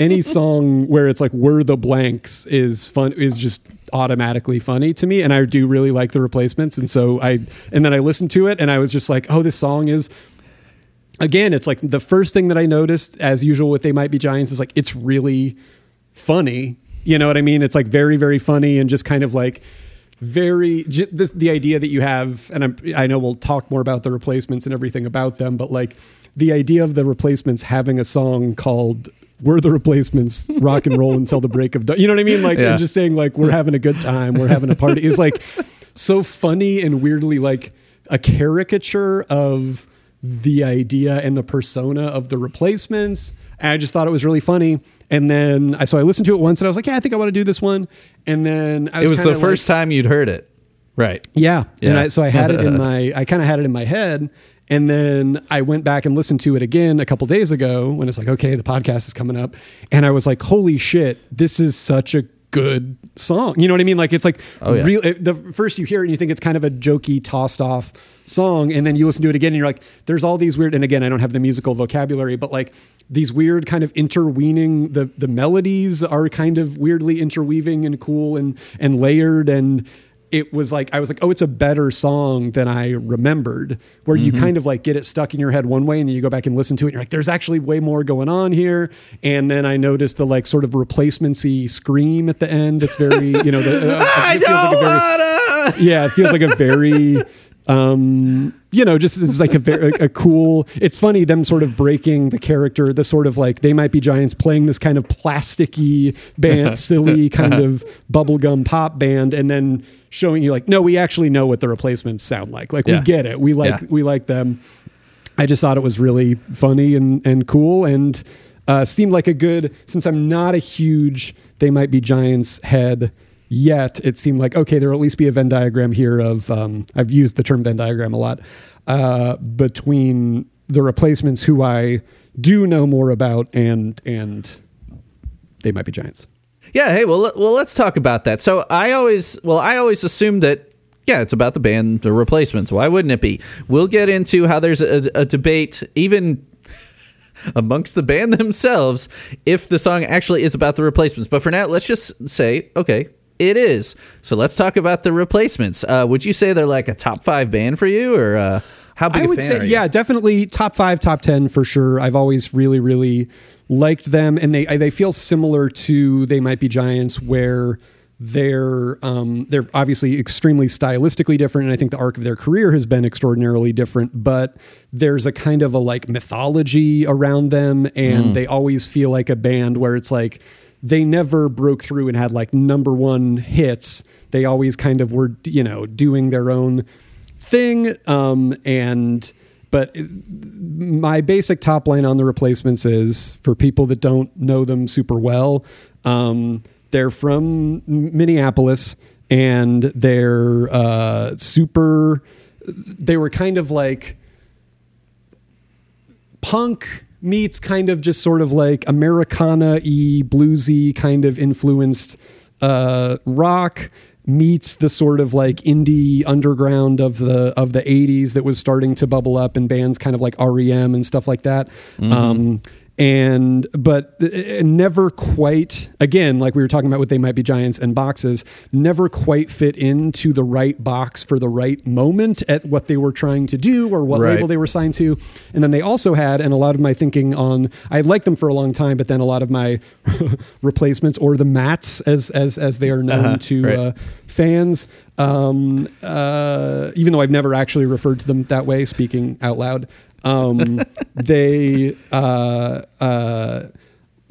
any song where it's like "We're the blanks" is fun is just automatically funny to me, and I do really like the replacements. And so I and then I listened to it, and I was just like, "Oh, this song is." Again, it's like the first thing that I noticed, as usual with They Might Be Giants, is like it's really funny. You know what I mean? It's like very, very funny and just kind of like very j- this, the idea that you have, and I'm, I know we'll talk more about the replacements and everything about them, but like the idea of the replacements having a song called "We're the Replacements," rock and roll until the break of dawn. You know what I mean? Like
Yeah.
and just saying like we're having a good time, we're having a party is like so funny and weirdly like a caricature of the idea and the persona of the replacements. And I just thought it was really funny. And then I so I listened to it once and I was like, yeah, I think I want to do this one. And then I
It was the
kinda
first
like-
time you'd heard it. Right.
yeah. And I, so I had it in my, I kind of had it in my head. And then I went back and listened to it again a couple days ago when it's like, okay, the podcast is coming up. And I was like, holy shit, this is such a good song. You know what I mean? Like, it's like,
Oh, yeah.
real, the first you hear it and you think it's kind of a jokey, tossed off song. And then you listen to it again and you're like, there's all these weird, and again, I don't have the musical vocabulary, but like these weird kind of interweaving, the, the melodies are kind of weirdly interweaving and cool and, and layered. And, it was like I was like, oh, it's a better song than I remembered. Where you
Mhm.
kind of like get it stuck in your head one way, and then you go back and listen to it, and you're like, there's actually way more going on here. And then I noticed the like sort of replacemency scream at the end. It's very, you know, the, uh,
I
feels like very,
don't wanna.
yeah, it feels like a very um you know just it's like a very a, cool it's funny them sort of breaking the character the sort of like they might be giants playing this kind of plasticky band silly kind of bubblegum pop band and then showing you like no we actually know what the replacements sound like like
Yeah.
we get it we like
Yeah.
we like them i just thought it was really funny and and cool and uh seemed like a good since i'm not a huge they might be giants head yet it seemed like okay there'll at least be a venn diagram here of um, i've used the term venn diagram a lot uh, between the replacements who i do know more about and and they might be giants
Yeah. Hey. Well. Well. Let's talk about that. So I always. Well, I always assumed that. Yeah, it's about the band, the replacements. Why wouldn't it be? We'll get into how there's a, a debate, even amongst the band themselves, if the song actually is about the replacements. But for now, let's just say, okay, it is. So let's talk about the replacements. Uh, would you say they're like a top five band for you, or uh, how big
I
a
would
fan
say,
are you?
yeah, definitely top five, top ten for sure. I've always really, really liked them, and they they feel similar to They Might Be Giants, where they're um, they're obviously extremely stylistically different, and I think the arc of their career has been extraordinarily different. But there's a kind of a like mythology around them, and
Mm.
they always feel like a band where it's like they never broke through and had like number one hits. They always kind of were, you know, doing their own thing. Um, and but it- my basic top line on the replacements is for people that don't know them super well. Um, they're from Minneapolis and they're uh, super. They were kind of like punk meets kind of just sort of like Americana y bluesy kind of influenced uh, rock meets the sort of like indie underground of the of the 80s that was starting to bubble up and bands kind of like REM and stuff like that. Um, and but uh, never quite again like we were talking about what they might be giants and boxes never quite fit into the right box for the right moment at what they were trying to do or what
Right.
label they were signed to and then they also had and a lot of my thinking on i liked them for a long time but then a lot of my replacements or the mats as as as they are known
Uh-huh,
to
right.
uh, fans um uh even though i've never actually referred to them that way speaking out loud um they uh uh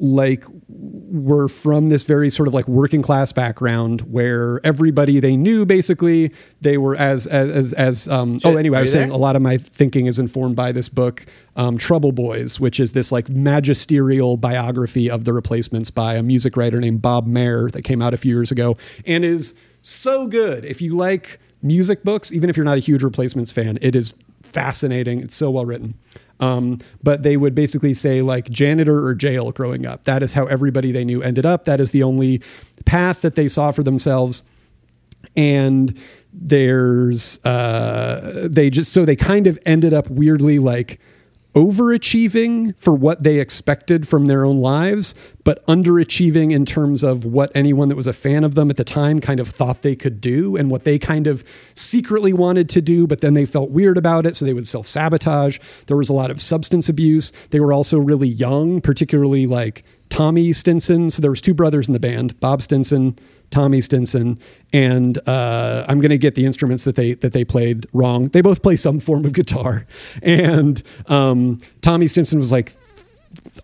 like were from this very sort of like working class background where everybody they knew basically they were as as as, as um oh anyway i was saying
there?
a lot of my thinking is informed by this book um trouble boys which is this like magisterial biography of the replacements by a music writer named bob mehr that came out a few years ago and is so good if you like music books even if you're not a huge replacements fan it is fascinating. It's so well written. Um, but they would basically say like janitor or jail growing up. That is how everybody they knew ended up. That is the only path that they saw for themselves. And there's uh they just so they kind of ended up weirdly like overachieving for what they expected from their own lives but underachieving in terms of what anyone that was a fan of them at the time kind of thought they could do and what they kind of secretly wanted to do but then they felt weird about it so they would self-sabotage there was a lot of substance abuse they were also really young particularly like Tommy Stinson. So there was two brothers in the band, Bob Stinson, Tommy Stinson, and uh, I'm going to get the instruments that they that they played wrong. They both play some form of guitar, and um, Tommy Stinson was like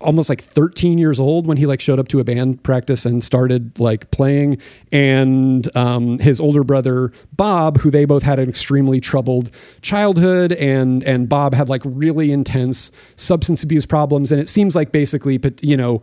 almost like 13 years old when he like showed up to a band practice and started like playing. And um, his older brother bob who they both had an extremely troubled childhood and and bob had like really intense substance abuse problems. And it seems like basically but you know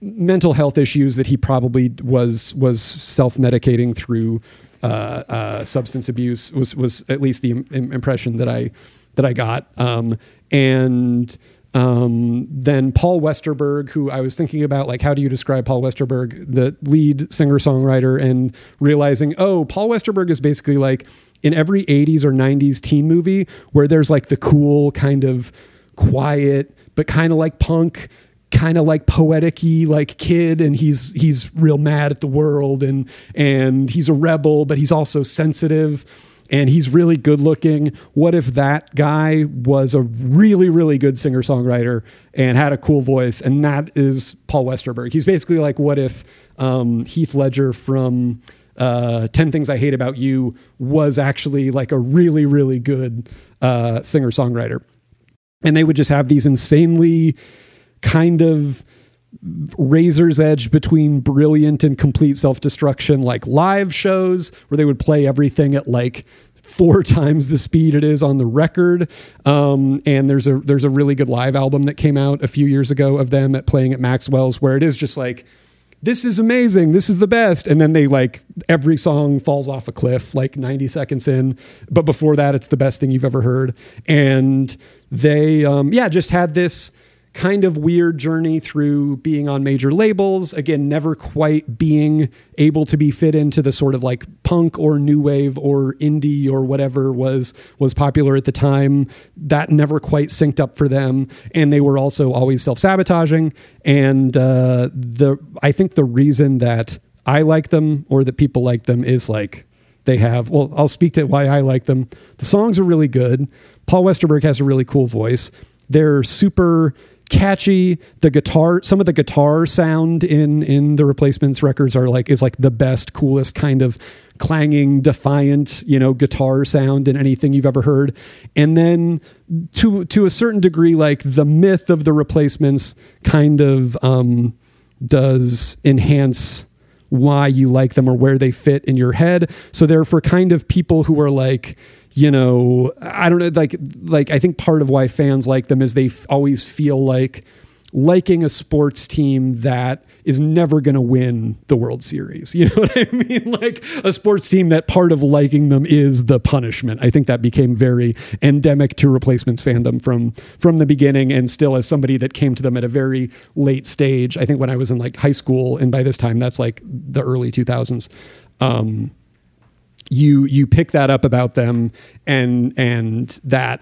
mental health issues that he probably was was self-medicating through uh, uh, substance abuse was was at least the im- impression that I that I got. Um, and um, then Paul Westerberg, who I was thinking about, like, how do you describe Paul Westerberg, the lead singer songwriter, and realizing, oh, Paul Westerberg is basically like in every 80s or 90s teen movie where there's like the cool, kind of quiet, but kind of like punk, kind of like poetic-y like kid and he's he's real mad at the world and and he's a rebel but he's also sensitive and he's really good looking. What if that guy was a really, really good singer songwriter and had a cool voice? And that is Paul Westerberg. He's basically like, what if um, Heath Ledger from uh, 10 Things I Hate About You was actually like a really, really good uh, singer songwriter? And they would just have these insanely kind of razor's edge between brilliant and complete self-destruction like live shows where they would play everything at like four times the speed it is on the record. Um, and there's a there's a really good live album that came out a few years ago of them at playing at maxwell's where it is just like this is amazing this is the best. And then they like every song falls off a cliff like 90 seconds in. But before that it's the best thing you've ever heard. And they um, yeah just had this kind of weird journey through being on major labels. Again never quite being able to be fit into the sort of like punk or new wave or indie or whatever was was popular at the time. That never quite synced up for them and they were also always self-sabotaging. And uh the i think the reason that i like them or that people like them is like they have well i'll speak to why i like them. The songs are really good. Paul westerberg has a really cool voice. They're super catchy the guitar some of the guitar sound in in the replacements records are like is like the best coolest kind of clanging defiant you know guitar sound in anything you've ever heard and then to to a certain degree like the myth of the replacements kind of um does enhance why you like them or where they fit in your head. So they're for kind of people who are like, you know, I don't know, like, like I think part of why fans like them is they f- always feel like liking a sports team that is never going to win the World Series. You know what I mean? Like a sports team that part of liking them is the punishment. I think that became very endemic to replacements fandom from from the beginning and still as somebody that came to them at a very late stage. I think when I was in like high school and by this time that's like the early 2000s. Um you you pick that up about them and and that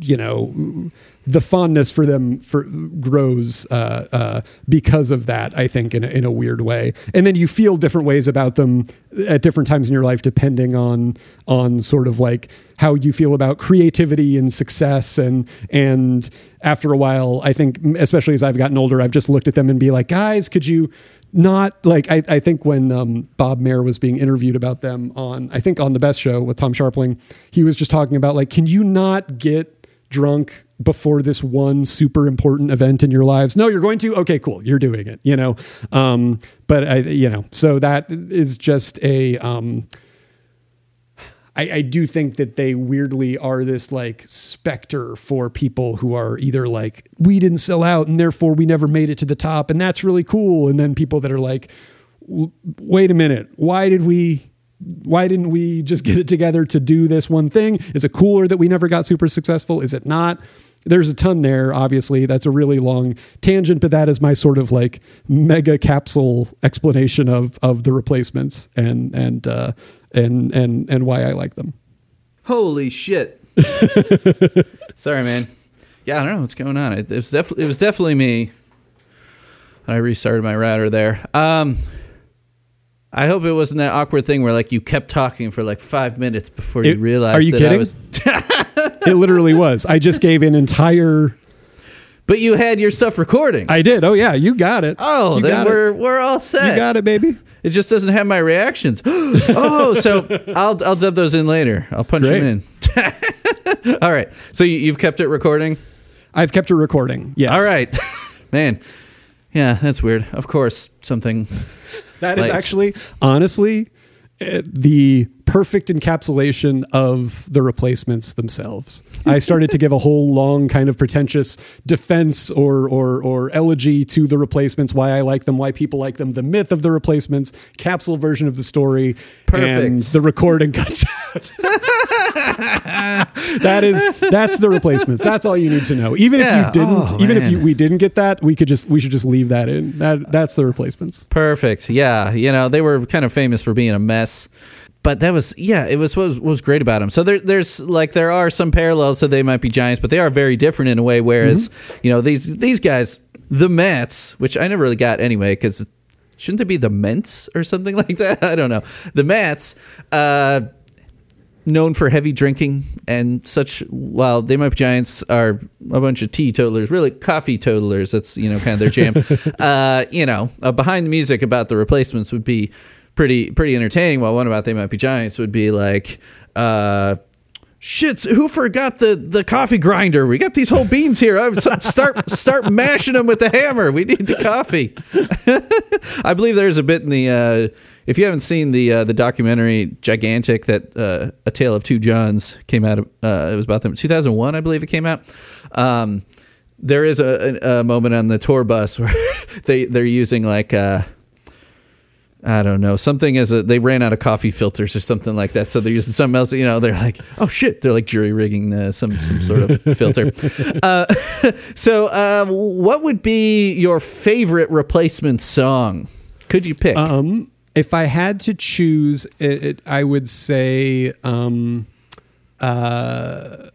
you know the fondness for them for grows uh, uh, because of that I think in a, in a weird way. And then you feel different ways about them at different times in your life depending on on sort of like how you feel about creativity and success and and after a while I think especially as I've gotten older I've just looked at them and be like guys could you not like I, I think when um, Bob Mehr was being interviewed about them on I think on the best show with Tom Scharpling, he was just talking about like, can you not get drunk before this one super important event in your lives? No, you're going to. Okay, cool, you're doing it. You know, um, but I you know so that is just a. Um, I, I do think that they weirdly are this like specter for people who are either like we didn't sell out and therefore we never made it to the top and that's really cool and then people that are like wait a minute why did we why didn't we just get it together to do this one thing? Is it cooler that we never got super successful? Is it not? There's a ton there obviously. That's a really long tangent but that is my sort of like mega capsule explanation of of the replacements and and uh and and and why i like them
Holy shit! Sorry, man. Yeah, I don't know what's going on. It, it was definitely it was definitely me. I restarted my router there. Um, I hope it wasn't that awkward thing where like you kept talking for like five minutes before you realized.
are you
that
kidding?
I was.
it literally was i just gave an entire
but you had your stuff recording
i did oh yeah you got it
Oh,
You
then we're we're all set.
you got it baby
It just doesn't have my reactions. oh, so I'll I'll dub those in later. I'll punch
Great.
them in. all right. So you, you've kept it recording.
i've kept it recording yes
All right, man. Yeah, that's weird. Of course, something.
That is actually, honestly, eh, the perfect encapsulation of the replacements themselves. I started to give a whole long kind of pretentious defense or or or elegy to the replacements, why I like them, why people like them, the myth of the replacements, capsule version of the story, and the recording cuts out. that is that's the replacements. That's all you need to know. Even
Yeah.
if you didn't,
Oh,
even if you, we didn't get that, we could just we should just leave that in. That that's the replacements.
Perfect. Yeah, you know they were kind of famous for being a mess, but that was yeah, it was was, was great about them. So there, there's like there are some parallels that they might be giants, but they are very different in a way. Whereas you know these these guys, the Mets, which I never really got anyway, because shouldn't it be the Ments or something like that? I don't know. The Mets. Uh, known for heavy drinking and such. While they might be giants are a bunch of teetotalers, really coffee totalers. That's you know kind of their jam. uh, you know, uh, behind the music about the replacements would be pretty pretty entertaining. While one about they might be giants would be like. Uh, Shits! Who forgot the, the coffee grinder? We got these whole beans here. I start start mashing them with the hammer. We need the coffee. I believe there's a bit in the uh, if you haven't seen the uh, the documentary Gigantic that uh, a tale of two Johns came out. Of, uh, it was about them 2001, I believe it came out. Um, there is a, a, moment on the tour bus where they they're using like. I don't know something as a they ran out of coffee filters or something like that, so they're using something else. You know, they're like, oh shit, they're like jury rigging uh, some some sort of filter. Uh, so, uh, what would be your favorite replacement song? Could you pick?
Um, if I had to choose, it, it, I would say um, uh,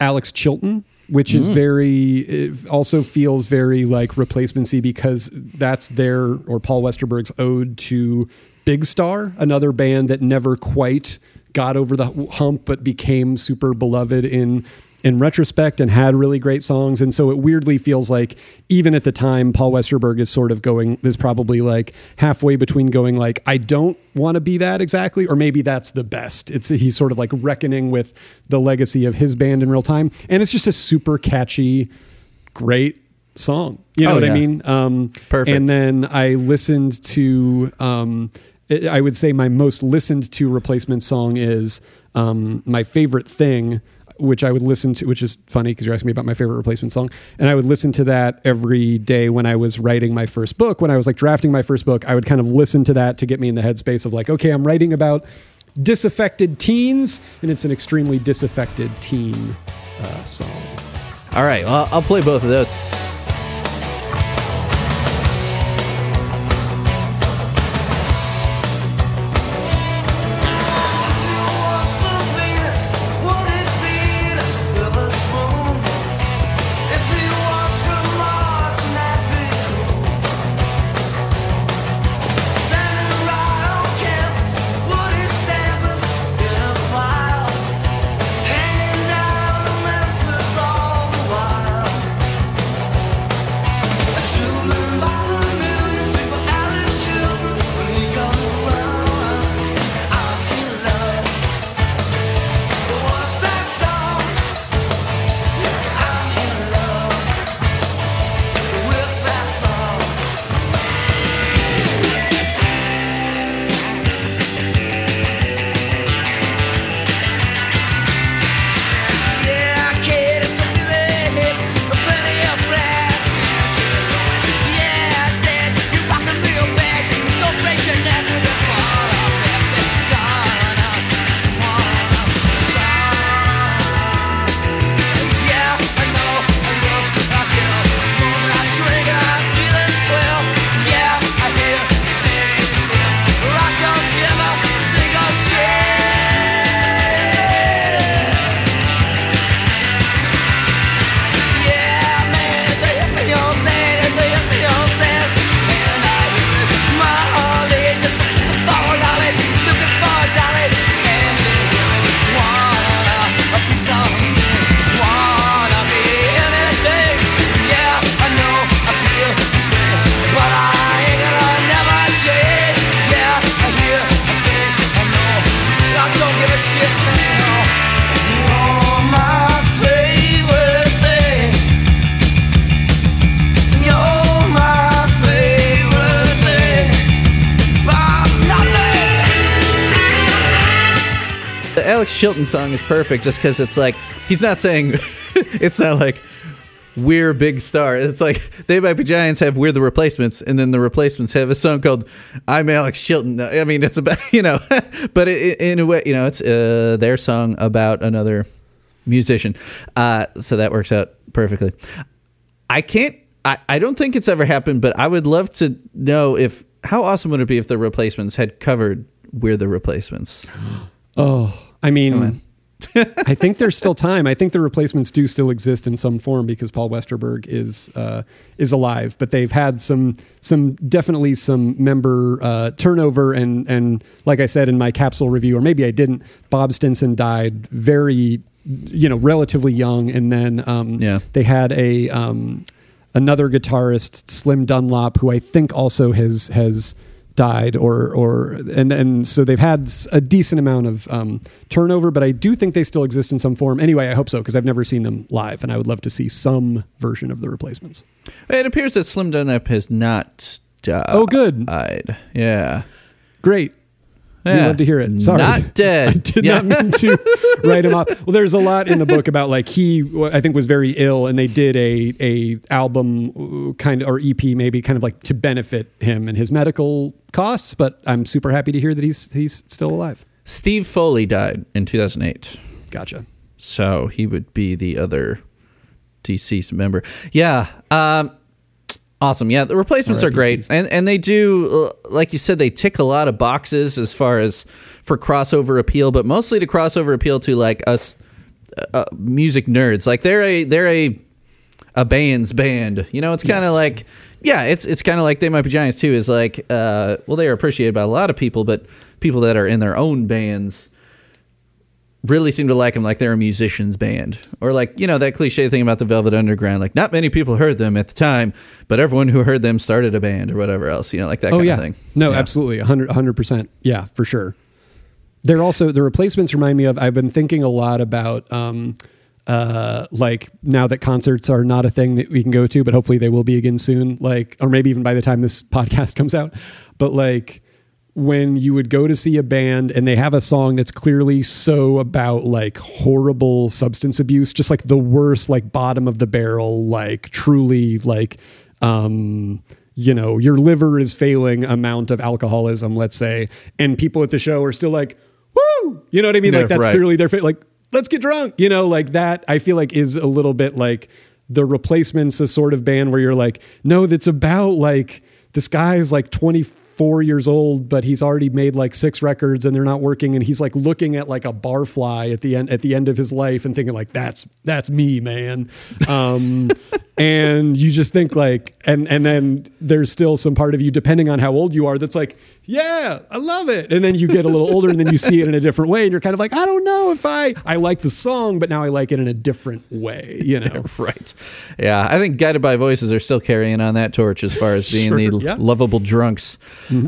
Alex Chilton, which is
Mm.
very, it also feels very like replacemency because that's their or Paul Westerberg's ode to Big Star, another band that never quite got over the hump but became super beloved in in retrospect and had really great songs and so it weirdly feels like even at the time Paul Westerberg is sort of going is probably like halfway between going like I don't want to be that exactly or maybe that's the best it's he's sort of like reckoning with the legacy of his band in real time and it's just a super catchy great song. You know
Oh,
what
yeah.
I mean? Um,
Perfect.
And then I listened to. Um, I I would say my most listened to replacement song is um, my favorite thing, which I would listen to, which is funny because you're asking me about my favorite replacement song. And I would listen to that every day when I was writing my first book. When I was like drafting my first book, I would kind of listen to that to get me in the headspace of like, okay, I'm writing about disaffected teens, and it's an extremely disaffected teen uh, song.
All right, well, I'll play both of those. Chilton song is perfect just because it's like he's not saying it's not like we're big star. It's like they might be giants have we're the replacements, and then the replacements have a song called I'm Alex Chilton. I mean, it's about you know, but it, in a way, you know, it's uh, their song about another musician. Uh, so that works out perfectly. I can't. I, I don't think it's ever happened, but I would love to know if how awesome would it be if the replacements had covered "We're the Replacements."
Oh, I mean, I think there's still time. I think the replacements do still exist in some form because Paul Westerberg is uh, is alive, but they've had some some definitely some member uh, turnover and and like I said in my capsule review, or maybe I didn't. Bob Stinson died very, you know, relatively young, and then um,
Yeah.
they had a um, another guitarist, Slim Dunlap, who I think also has has died or or and and so they've had a decent amount of um, turnover but i do think they still exist in some form anyway i hope so because i've never seen them live and i would love to see some version of the replacements
It appears that Slim Dunlap has not died.
Oh, good.
Died. Yeah.
great we love to hear it sorry
Not dead.
i did
Yeah.
not mean to write him off well there's a lot in the book about like he i think was very ill and they did a a album uh, kind of or ep maybe kind of like to benefit him and his medical costs but i'm super happy to hear that he's he's still alive
Steve Foley died in 2008.
Gotcha.
So he would be the other deceased member. Yeah. Um, awesome. Yeah, the replacements are great, and and they do, uh, like you said, they tick a lot of boxes as far as for crossover appeal, but mostly to crossover appeal to like us uh, music nerds. Like they're a they're a a band's band. You know, it's kind of
Yes.
like yeah, it's it's kind of like they might be giants too. Is like uh, well, they are appreciated by a lot of people, but people that are in their own bands really seem to like them like they're a musician's band or like you know that cliche thing about the velvet underground like not many people heard them at the time but everyone who heard them started a band or whatever else you know like that
oh
kind
yeah
of thing
no
Yeah.
absolutely 100 100% yeah for sure they're also the replacements remind me of i've been thinking a lot about um uh, like now that concerts are not a thing that we can go to, but hopefully they will be again soon. Like, or maybe even by the time this podcast comes out. But like when you would go to see a band and they have a song that's clearly so about like horrible substance abuse, just like the worst, like bottom of the barrel, like truly like, um, you know, your liver is failing amount of alcoholism, let's say, and people at the show are still like, woo, you know what I mean?
Yeah,
Like that's
right.
clearly their fa- like, let's get drunk, you know, like that. I feel like is a little bit like the replacements, a sort of band where you're like, no, that's about like this guy is like 24 years old, but he's already made like six records and they're not working, and he's like looking at like a barfly at the end at the end of his life and thinking like, that's that's me, man. Um, and you just think like, and and then there's still some part of you, depending on how old you are, that's like, yeah, I love it. And then you get a little older, and then you see it in a different way, and you're kind of like, I don't know if I I like the song, but now I like it in a different way, you know.
right. Yeah, I think Guided by Voices are still carrying on that torch as far as being
Sure,
the
yeah. Mm-hmm.
lovable drunks.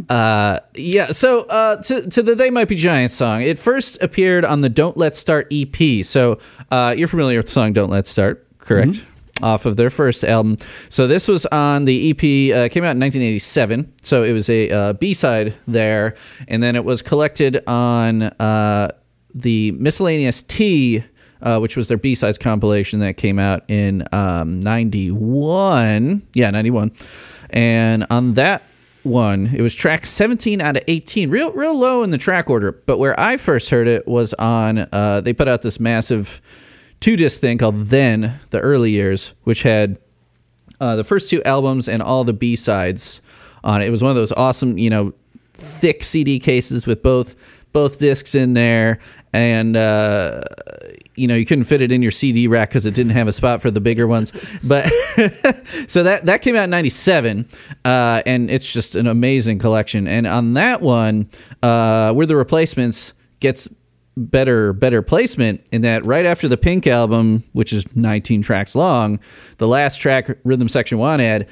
Uh, yeah, so uh, to, to the They Might Be Giants song, it first appeared on the Don't Let's Start EP. So uh, you're familiar with the song Don't Let's Start, correct?
Mm-hmm.
Off of their first album. So this was on the EP, uh, came out in 1987. So it was a uh, B side there. And then it was collected on uh, the Miscellaneous T uh, which was their B sides compilation that came out in um, 91. Yeah, 91. And on that one, it was track 17 out of 18, real, real low in the track order. But where I first heard it was on, uh, they put out this massive two disc thing called Then, the early years, which had uh, the first two albums and all the B sides on it. It was one of those awesome, you know, thick CD cases with both both discs in there, and uh, you know you couldn't fit it in your CD rack because it didn't have a spot for the bigger ones. But so that that came out in '97, uh, and it's just an amazing collection. And on that one, uh, where the replacements gets better better placement in that right after the Pink album, which is 19 tracks long, the last track Rhythm Section Want Ad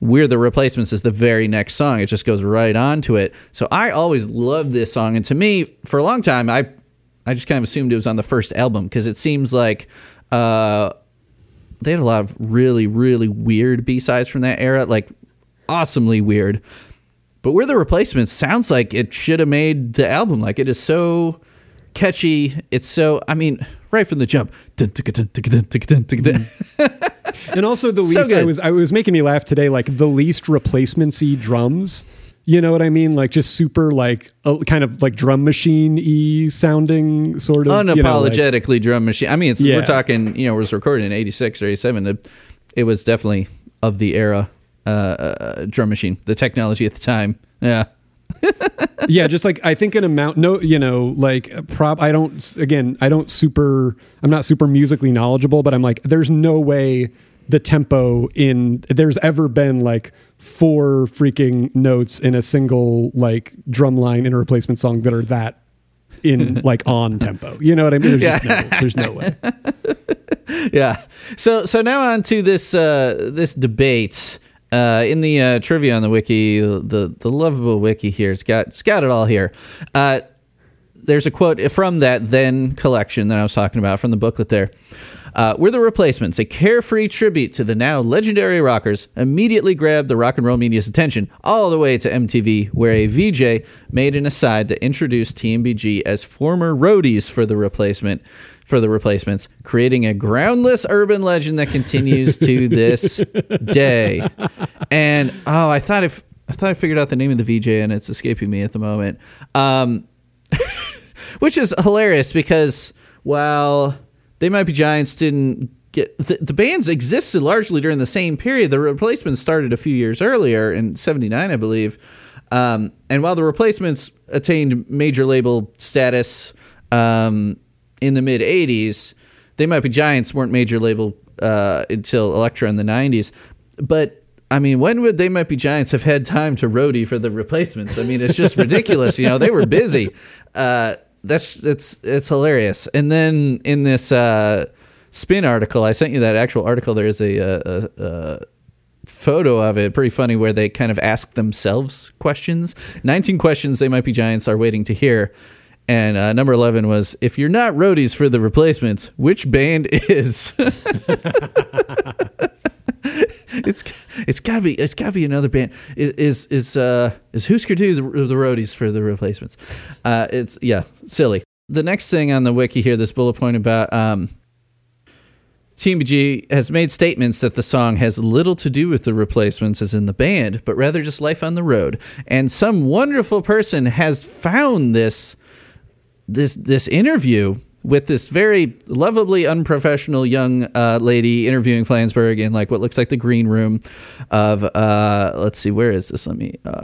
we're the replacements is the very next song. It just goes right on to it. So I always loved this song, and to me, for a long time, I I just kind of assumed it was on the first album because it seems like uh, they had a lot of really really weird B sides from that era, like awesomely weird. But we're the replacements sounds like it should have made the album. Like it is so catchy. It's so I mean, right from the jump.
And also the
So
least I was I was making me laugh today, like the least replacemency drums. You know what I mean? Like just super like uh, kind of like drum machine y sounding sort of you know, like-
unapologetically drum machine. I mean, it's,
Yeah.
we're talking, you know, it was recorded in 86 or 87. It, it was definitely of the era uh, uh, drum machine, the technology at the time. Yeah.
yeah, just like I think an amount. No, you know, like prop. I don't. Again, I don't super. I'm not super musically knowledgeable, but I'm like, there's no way the tempo in there's ever been like four freaking notes in a single like drum line in a replacement song that are that in like on tempo. You know what I mean? There's just no. There's no way.
yeah. So so now on to this uh, this debate. Uh, in the uh, trivia on the wiki, the the lovable wiki here, it's got it's got it all here. Uh, there's a quote from that then collection that I was talking about from the booklet there. Uh, We're the Replacements, a carefree tribute to the now legendary rockers, immediately grabbed the rock and roll media's attention all the way to MTV, where a VJ made an aside that introduced TMBG as former roadies for the replacement for the replacements, creating a groundless urban legend that continues to this day. And oh, I thought if I thought I figured out the name of the VJ, and it's escaping me at the moment. Um, which is hilarious because while they might be giants didn't get the, the bands existed largely during the same period the replacements started a few years earlier in 79 i believe um, and while the replacements attained major label status um, in the mid 80s they might be giants weren't major label uh, until Elektra in the 90s but I mean, when would they might be giants have had time to roadie for the replacements? I mean, it's just ridiculous. You know, they were busy. Uh, that's that's it's hilarious. And then in this uh, spin article, I sent you that actual article. There is a, a, a, photo of it, pretty funny, where they kind of ask themselves questions. Nineteen questions they might be giants are waiting to hear. And uh, number 11 was If you're not roadies for the replacements, which band is? it's it's gotta be it's gotta be another band is is is uh is Husker Du the, the roadies for the replacements uh it's yeah silly the next thing on the wiki here this bullet point about um TMBG has made statements that the song has little to do with the replacements as in the band, but rather just life on the road. And some wonderful person has found this this this interview with this very lovably unprofessional young uh, lady interviewing Flansburgh in like what looks like the green room of uh, let's see where is this? Let me uh,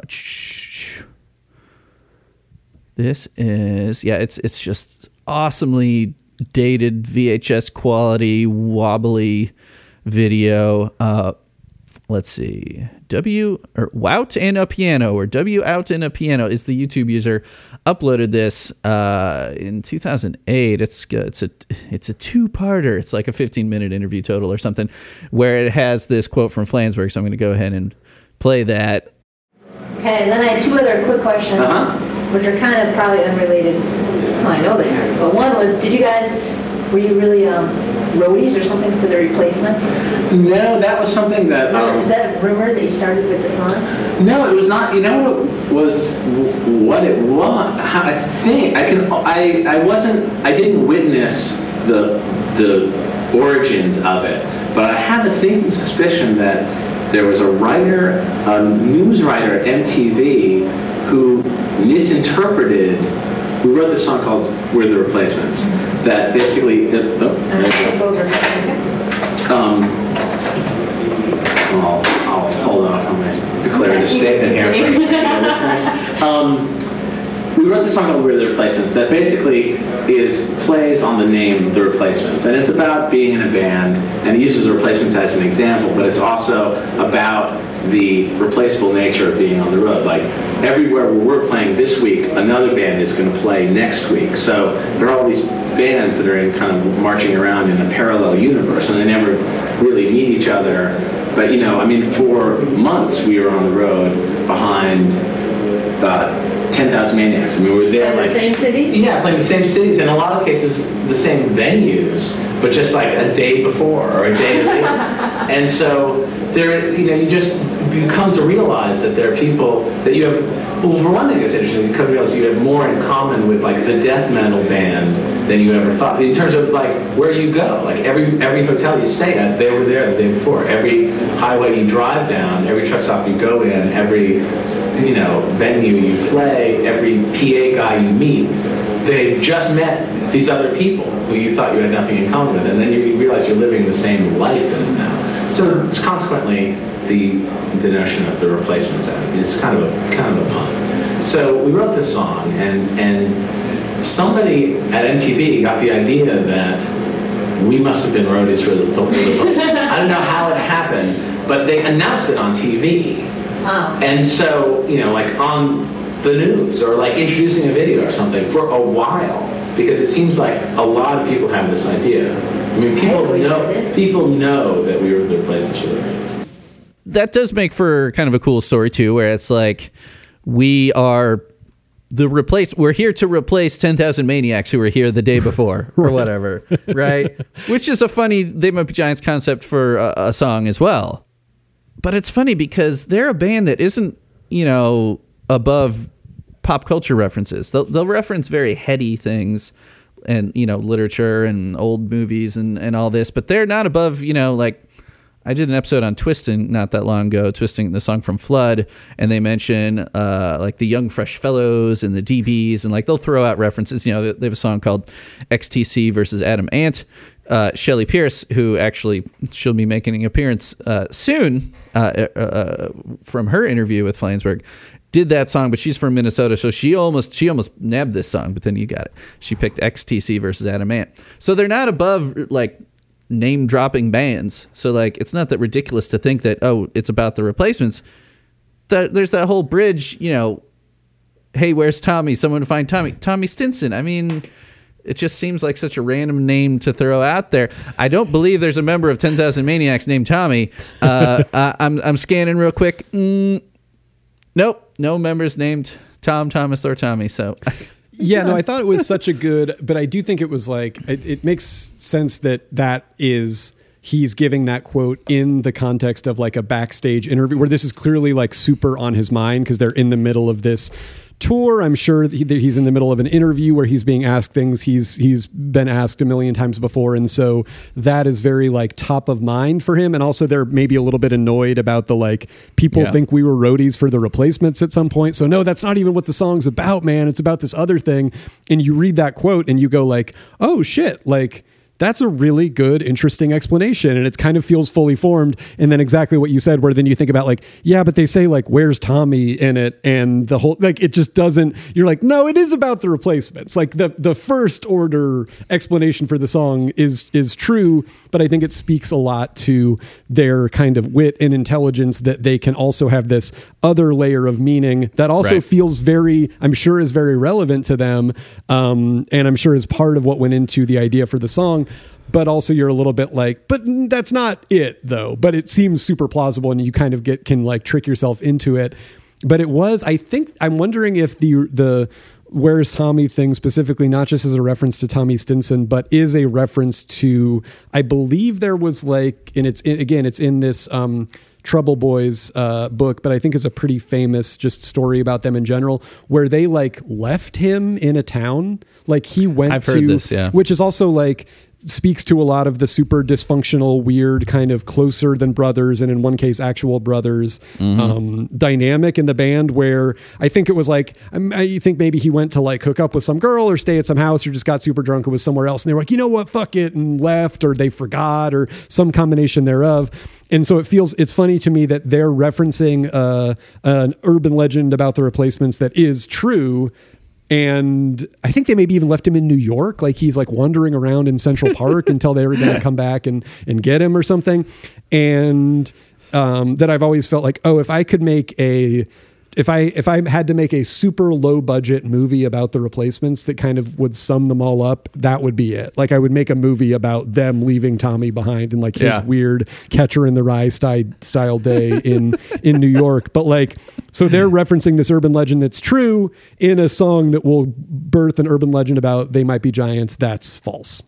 this is yeah it's it's just awesomely dated VHS quality wobbly video uh, let's see w or wout and a piano or w out and a piano is the youtube user uploaded this uh, in 2008 it's it's a it's a two-parter it's like a 15 minute interview total or something where it has this quote from flansburgh so i'm going to go ahead and play that
Okay, and then I had two other quick questions, which are kind of probably unrelated. Well, I know they are. But one was, did you guys, were you really um, roadies or something for the replacement?
No, that was something that. Um,
Is that a rumor that you started with the song?
no, it was not. You know what was what it was. I think I can. I I wasn't. I didn't witness the the origins of it, but I have a thinking suspicion that there was a writer, a news writer at MTV, who misinterpreted. Who wrote this song called "We're the Replacements"? That basically. oh, there. Um, I'll, I'll hold off on my declarative statement here. for the listeners. Um, we wrote the song called We're the Replacements that basically is plays on the name The Replacements. And it's about being in a band, and it uses the replacements as an example, but it's also about the replaceable nature of being on the road. Like everywhere where we're playing this week, another band is going to play next week. So there are all these bands that are in kind of marching around in a parallel universe, and they never really meet each other. But you know, I mean, for months we were on the road behind uh, 10,000 Maniacs. I mean, we were there
In the
like
same city?
yeah, playing the same cities, in a lot of cases the same venues, but just like a day before or a day later. and so there, you know, you just you come to realize that there are people that you have. Well, for one thing, it's interesting. You come to realize you have more in common with like the death metal band than you ever thought. In terms of like where you go, like every every hotel you stay at, they were there the day before. Every highway you drive down, every truck stop you go in, every you know, venue you play, every PA guy you meet, they've just met these other people who you thought you had nothing in common with, and then you realize you're living the same life as now. So it's consequently the the notion of the replacements act. It's kind of a kind of a pun. So we wrote this song, and and somebody at MTV got the idea that we must have been roadies for the, for the I don't know how it happened, but they announced it on TV.
Oh.
And so, you know, like on the news or like introducing a video or something for a while, because it seems like a lot of people have this idea. I mean, people know people know that we were the replacement for the
that does make for kind of a cool story too, where it's like we are the replace. We're here to replace ten thousand maniacs who were here the day before or whatever, right? Which is a funny They Might Be Giants concept for a, a song as well. But it's funny because they're a band that isn't, you know, above pop culture references. They'll, they'll reference very heady things and, you know, literature and old movies and, and all this, but they're not above, you know, like I did an episode on Twisting not that long ago, Twisting the song from Flood, and they mention uh, like the Young Fresh Fellows and the DBs, and like they'll throw out references. You know, they have a song called XTC versus Adam Ant. Uh, Shelly Pierce, who actually she'll be making an appearance uh, soon uh, uh, uh, from her interview with Flansburgh, did that song, but she's from Minnesota, so she almost she almost nabbed this song, but then you got it. She picked XTC versus Adam Ant, so they're not above like name dropping bands. So like it's not that ridiculous to think that oh it's about the replacements. That there's that whole bridge, you know. Hey, where's Tommy? Someone to find Tommy. Tommy Stinson. I mean, it just seems like such a random name to throw out there. I don't believe there's a member of Ten Thousand Maniacs named Tommy. Uh, uh, I'm I'm scanning real quick. Mm, nope, no members named Tom, Thomas, or Tommy. So
yeah, no, I thought it was such a good, but I do think it was like it, it makes sense that that is he's giving that quote in the context of like a backstage interview where this is clearly like super on his mind because they're in the middle of this tour. I'm sure that he's in the middle of an interview where he's being asked things he's he's been asked a million times before, and so that is very like top of mind for him. And also, they're maybe a little bit annoyed about the like people
Yeah.
think we were roadies for the replacements at some point. So no, that's not even what the song's about, man. It's about this other thing. And you read that quote and you go like, oh shit, like that's a really good, interesting explanation. And it kind of feels fully formed. And then exactly what you said, where then you think about like, yeah, but they say like, where's Tommy in it? And the whole, like, it just doesn't, you're like, no, it is about the replacements. Like the, the first order explanation for the song is, is true, but I think it speaks a lot to their kind of wit and intelligence that they can also have this other layer of meaning that also
Right.
feels very, I'm sure is very relevant to them. Um, and I'm sure is part of what went into the idea for the song. But also you're a little bit like, but that's not it though. But it seems super plausible and you kind of get, can like trick yourself into it. But it was, I think, I'm wondering if the, the, Where's Tommy thing specifically, not just as a reference to Tommy Stinson, but is a reference to, I believe there was like, and it's in, again, it's in this um, Trouble Boys uh, book, but I think is a pretty famous just story about them in general, where they like left him in a town, like he went
I've
to,
this, yeah.
which is also like speaks to a lot of the super dysfunctional, weird kind of closer than brothers, and in one case, actual brothers
Mm-hmm.
um, dynamic in the band. Where I think it was like, I think maybe he went to like hook up with some girl or stay at some house or just got super drunk and was somewhere else, and they were like, you know what, fuck it, and left, or they forgot, or some combination thereof. And so it feels it's funny to me that they're referencing uh, an urban legend about the replacements that is true and I think they maybe even left him in New York, like he's like wandering around in Central Park until they were going to come back and and get him or something. And um, that I've always felt like, oh, if I could make a if I if I had to make a super low budget movie about the replacements that kind of would sum them all up, that would be it. Like I would make a movie about them leaving Tommy behind and like his
Yeah.
weird catcher in the rye style style day in in New York. But like so they're referencing this urban legend that's true in a song that will birth an urban legend about they might be giants. That's false.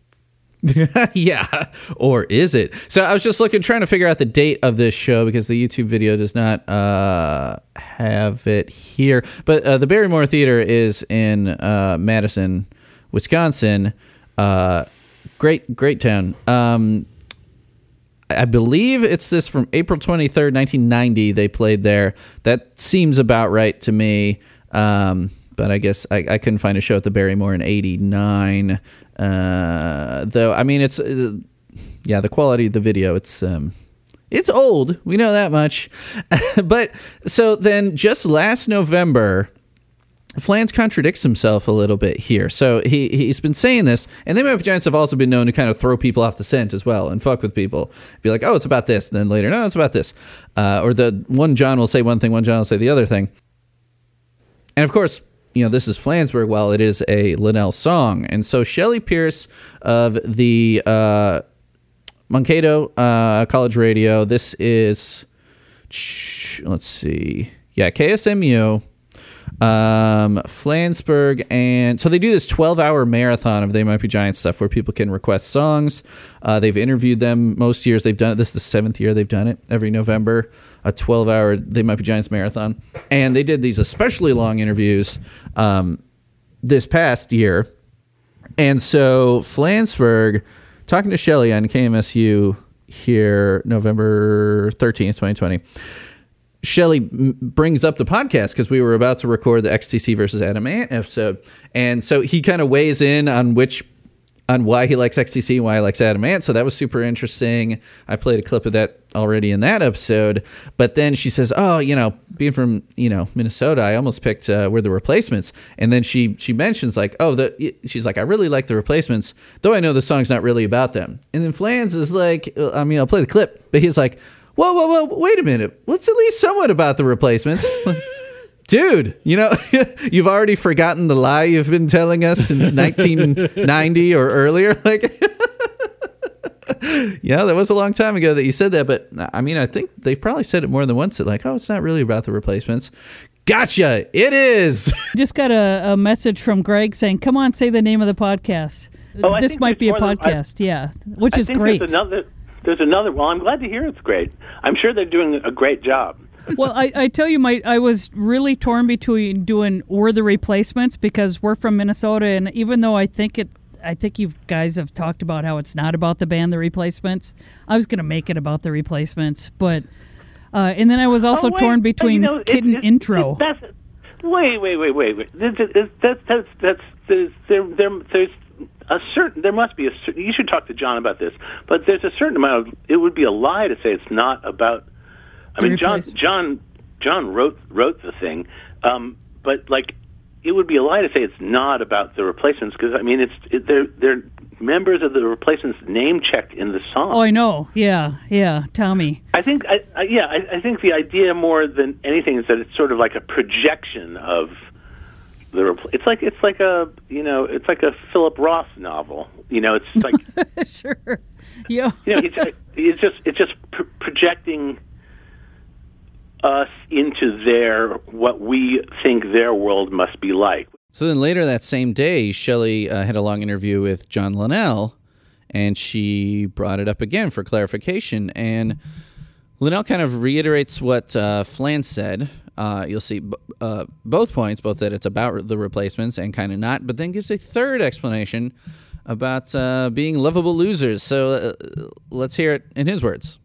yeah. Or is it? So I was just looking, trying to figure out the date of this show because the YouTube video does not uh, have it here. But uh, the Barrymore Theater is in uh, Madison, Wisconsin. Uh, great, great town. Um, I believe it's this from April 23rd, 1990. They played there. That seems about right to me. Um, but I guess I, I couldn't find a show at the Barrymore in 89. Uh, though, I mean, it's, uh, yeah, the quality of the video, it's, um, it's old. We know that much. but so then just last November, Flans contradicts himself a little bit here. So he he's been saying this, and the Mighty Giants have also been known to kind of throw people off the scent as well and fuck with people. Be like, oh, it's about this, and then later, no, it's about this. Uh, or the one John will say one thing, one John will say the other thing. And of course, you know, this is Flansburgh. Well, it is a Linnell song, and so Shelley Pierce of the uh, Mankato uh, College Radio. This is, let's see, yeah, KMSU um flansburgh and so they do this 12 hour marathon of they might be giant stuff where people can request songs. Uh, they've interviewed them most years. They've done it this is the seventh year they've done it every november a 12 hour they might be giants marathon. And they did these especially long interviews um, this past year. And so flansburgh talking to shelly on kmsu here november 13th 2020 Shelly brings up the podcast because we were about to record the XTC versus Adam Ant episode, and so he kind of weighs in on which on why he likes XTC and why he likes Adam Ant. So that was super interesting. I played a clip of that already in that episode, but then she says, "Oh, you know, being from you know Minnesota, I almost picked uh, We're the Replacements." And then she she mentions like, "Oh, the she's like, I really like the Replacements, though I know the song's not really about them." And then Flans is like, uh, I mean, I'll play the clip, but he's like. Whoa, whoa, whoa! Wait a minute. What's at least somewhat about the replacements? Dude, you know, you've already forgotten the lie you've been telling us since 1990 or earlier. Like, yeah, that was a long time ago that you said that. But uh, I mean, I think they've probably said it more than once that, like, oh, it's not really about the replacements. Gotcha. It is.
Just got a, a message from Greg saying, "Come on, say the name of the podcast."
Oh,
this might be a
more than- I-
podcast, yeah, which
I
is
think
great.
There's another. There's another. Well, I'm glad to hear it's great. I'm sure they're doing a great job.
well, I, I tell you, my I was really torn between doing "We're the Replacements" because we're from Minnesota, and even though I think it, I think you guys have talked about how it's not about the band The Replacements. I was going to make it about the Replacements, but uh, and then I was also
Oh, wait,
torn
but, you
between
know, it-
and
it-
Intro.
it- that's wait, wait, wait, wait, wait. This- That's that's that's there's there there there's a certain there must be a certain. You should talk to John about this. But there's a certain amount of. It would be a lie to say it's not about. I mean, John John John wrote wrote the thing, um, but like it would be a lie to say it's not about the replacements because I mean it's it, they're they're members of the replacements name checked in the song.
oh, I know. Yeah, yeah, Tommy.
I think, I, I, yeah, I, I think the idea more than anything is that it's sort of like a projection of the. Repl- it's like it's like a you know it's like a Philip Roth novel. You know, it's like
sure. Yeah.
you know it's, it's just it's just pr- projecting us into their what we think their world must be like.
So then later that same day, Shelley uh, had a long interview with John Linnell, and she brought it up again for clarification. And Linnell kind of reiterates what uh, Flan said. Uh, you'll see b- uh, both points, both that it's about the replacements and kind of not, but then gives a third explanation about uh, being lovable losers. So uh, let's hear it in his words.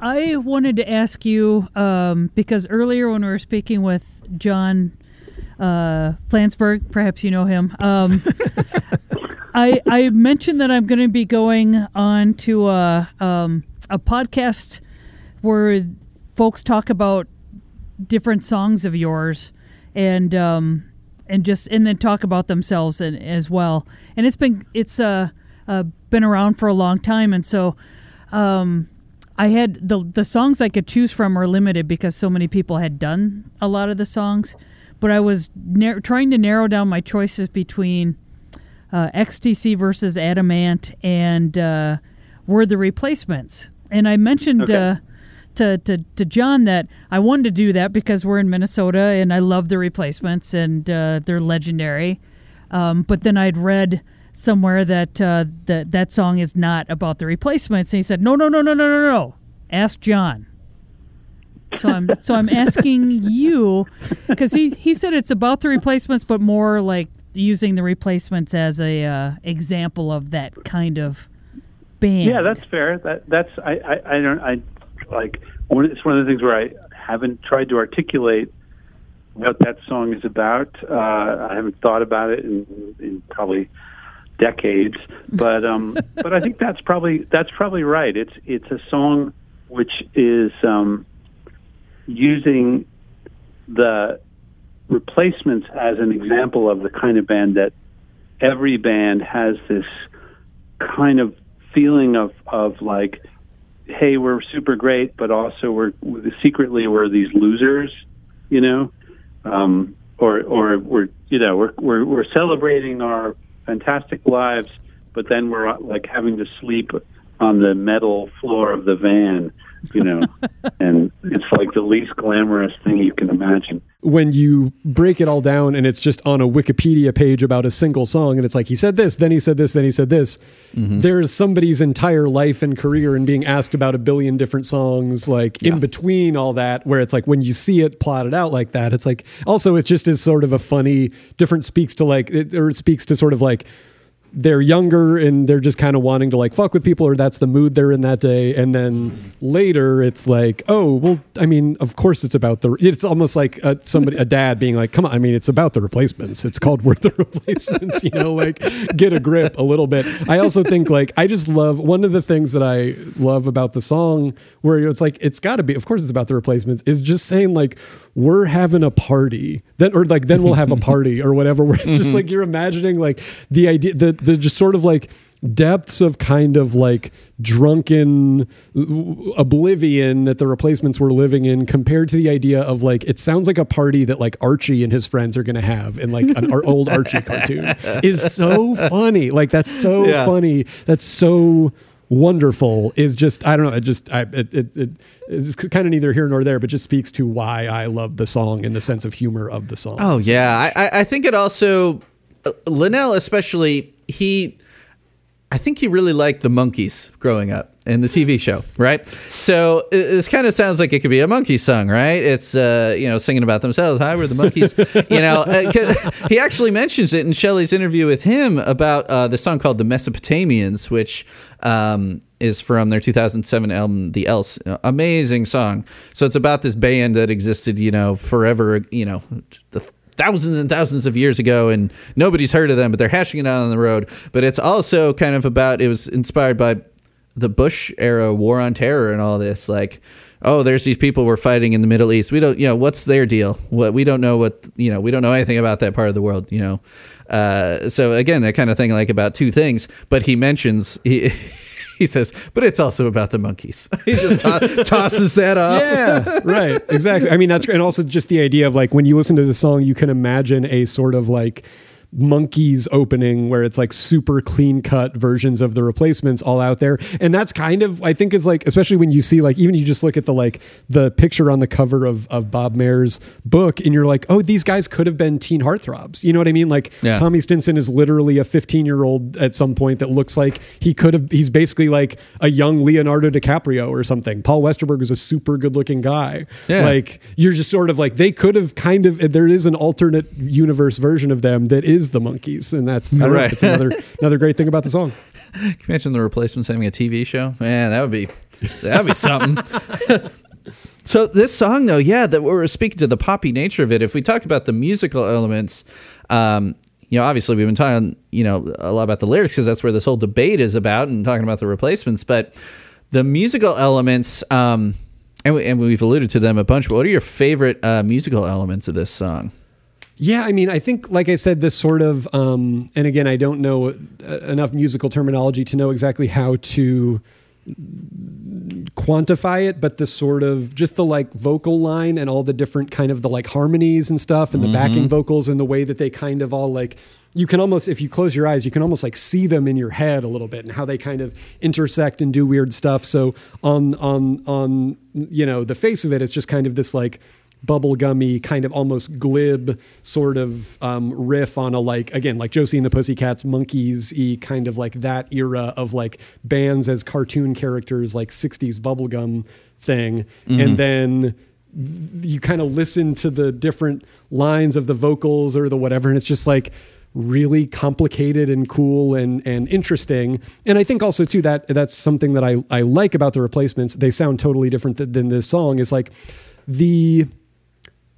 I wanted to ask you um, because earlier when we were speaking with John uh, Flansburgh, perhaps you know him. Um, I I mentioned that I'm going to be going on to a um, a podcast where folks talk about different songs of yours and um, and just and then talk about themselves and, as well. And it's been it's uh, uh been around for a long time, and so. Um, I had the the songs I could choose from are limited because so many people had done a lot of the songs, but I was nar- trying to narrow down my choices between uh, XTC versus Adam Ant and uh, were the replacements. And I mentioned
Okay.
To, to to John that I wanted to do that because we're in Minnesota and I love the replacements and uh, they're legendary. Um, but then I'd read somewhere that uh, that that song is not about the replacements, and he said, "No, no, no, no, no, no, no. Ask John." So I'm so I'm asking you because he he said it's about the replacements, but more like using the replacements as a uh, example of that kind of band.
Yeah, that's fair. That that's I I, I don't I like one, it's one of the things where I haven't tried to articulate what that song is about. Uh, I haven't thought about it in, in probably decades, but um, but I think that's probably that's probably right. It's it's a song which is um, using the replacements as an example of the kind of band that every band has this kind of feeling of of like hey we're super great but also we're secretly we're these losers you know? Um or or we're you know we're we're we're celebrating our fantastic lives but then we're like having to sleep on the metal floor of the van you know and it's like the least glamorous thing you can imagine
when you break it all down and it's just on a Wikipedia page about a single song and it's like he said this, then he said this, then he said this. Mm-hmm. There's somebody's entire life and career and being asked about a billion different songs like in between all that where it's like when you see it plotted out like that, it's like also it just is sort of a funny different speaks to like it, or it speaks to sort of like they're younger and they're just kind of wanting to like fuck with people or that's the mood they're in that day. And then mm-hmm. later it's like oh well i mean of course it's about the it's almost like a, somebody a dad being like come on i mean it's about the replacements. It's called worth the replacements you know like get a grip a little bit. I also think like i just love one of the things that i love about the song where it's like it's got to be of course it's about the replacements is just saying like we're having a party. Then or like then we'll have a party or whatever where it's just mm-hmm. like you're imagining like the idea the the just sort of like depths of kind of like drunken oblivion that the replacements were living in compared to the idea of like it sounds like a party that like Archie and his friends are going to have in like an ar- old Archie cartoon is so funny like that's so
Yeah.
funny that's so wonderful is just I don't know. It just I it it, it is kind of neither here nor there, but just speaks to why I love the song and the sense of humor of the song.
Oh yeah, I, I- I think it also uh, Linnell especially he. I think he really liked the Monkees growing up in the TV show, right? So it- this kind of sounds like it could be a monkey song, right? It's uh, you know singing about themselves. Hi, we're the Monkees. you know, uh, he actually mentions it in Shelley's interview with him about uh, the song called "The Mesopotamians," which um, is from their 2007 album "The Else." Amazing song. So it's about this band that existed, you know, forever. You know, the thousands and thousands of years ago and nobody's heard of them but they're hashing it out on the road. But it's also kind of about it was inspired by the bush era war on terror and all this like oh there's these people we're fighting in the middle east. We don't you know what's their deal? What we don't know what you know we don't know anything about that part of the world you know? Uh, so again that kind of thing like about two things. But he mentions he he says but it's also about the Monkees he just to- tosses that off
Yeah, right. Exactly. I mean, that's great. And also just the idea of like when you listen to the song, you can imagine a sort of like Monkees opening where it's like super clean cut versions of the replacements all out there. And that's kind of i think is like especially when you see like even you just look at the like the picture on the cover of, of bob mehr's book and you're like oh these guys could have been teen heartthrobs. You know what i mean? Like
Yeah.
tommy stinson is literally a 15 year old at some point that looks like he could have he's basically like a young leonardo dicaprio or something. Paul westerberg was a super good looking guy.
Yeah.
like you're just sort of like they could have kind of there is an alternate universe version of them that is the Monkees and that's I
Right.
it's another another great thing about the song
Can you imagine the replacements having a TV show? Man, that would be that would be something. so this song, though, yeah, that we're speaking to the poppy nature of it. If we talk about the musical elements, um, you know, obviously we've been talking, you know, a lot about the lyrics because that's where this whole debate is about, and talking about the replacements. But the musical elements, um, and, we, and we've alluded to them a bunch. But what are your favorite uh, musical elements of this song?
Yeah, I mean, I think, like I said, this sort of, um, and again, I don't know uh, enough musical terminology to know exactly how to quantify it, but the sort of just the like vocal line and all the different kind of the like harmonies and stuff and the backing
Mhm.
vocals and the way that they kind of all like, you can almost, if you close your eyes, you can almost like see them in your head a little bit and how they kind of intersect and do weird stuff. So on, on, on, you know, the face of it, it's just kind of this like, bubblegummy kind of almost glib sort of um, riff on a like again like Josie and the Pussycats Monkees y kind of like that era of like bands as cartoon characters like 60s bubblegum thing.
Mhm.
and then you kind of listen to the different lines of the vocals or the whatever and it's just like really complicated and cool and and interesting. And i think also too that that's something that i i like about the replacements. They sound totally different th- than this song. Is like the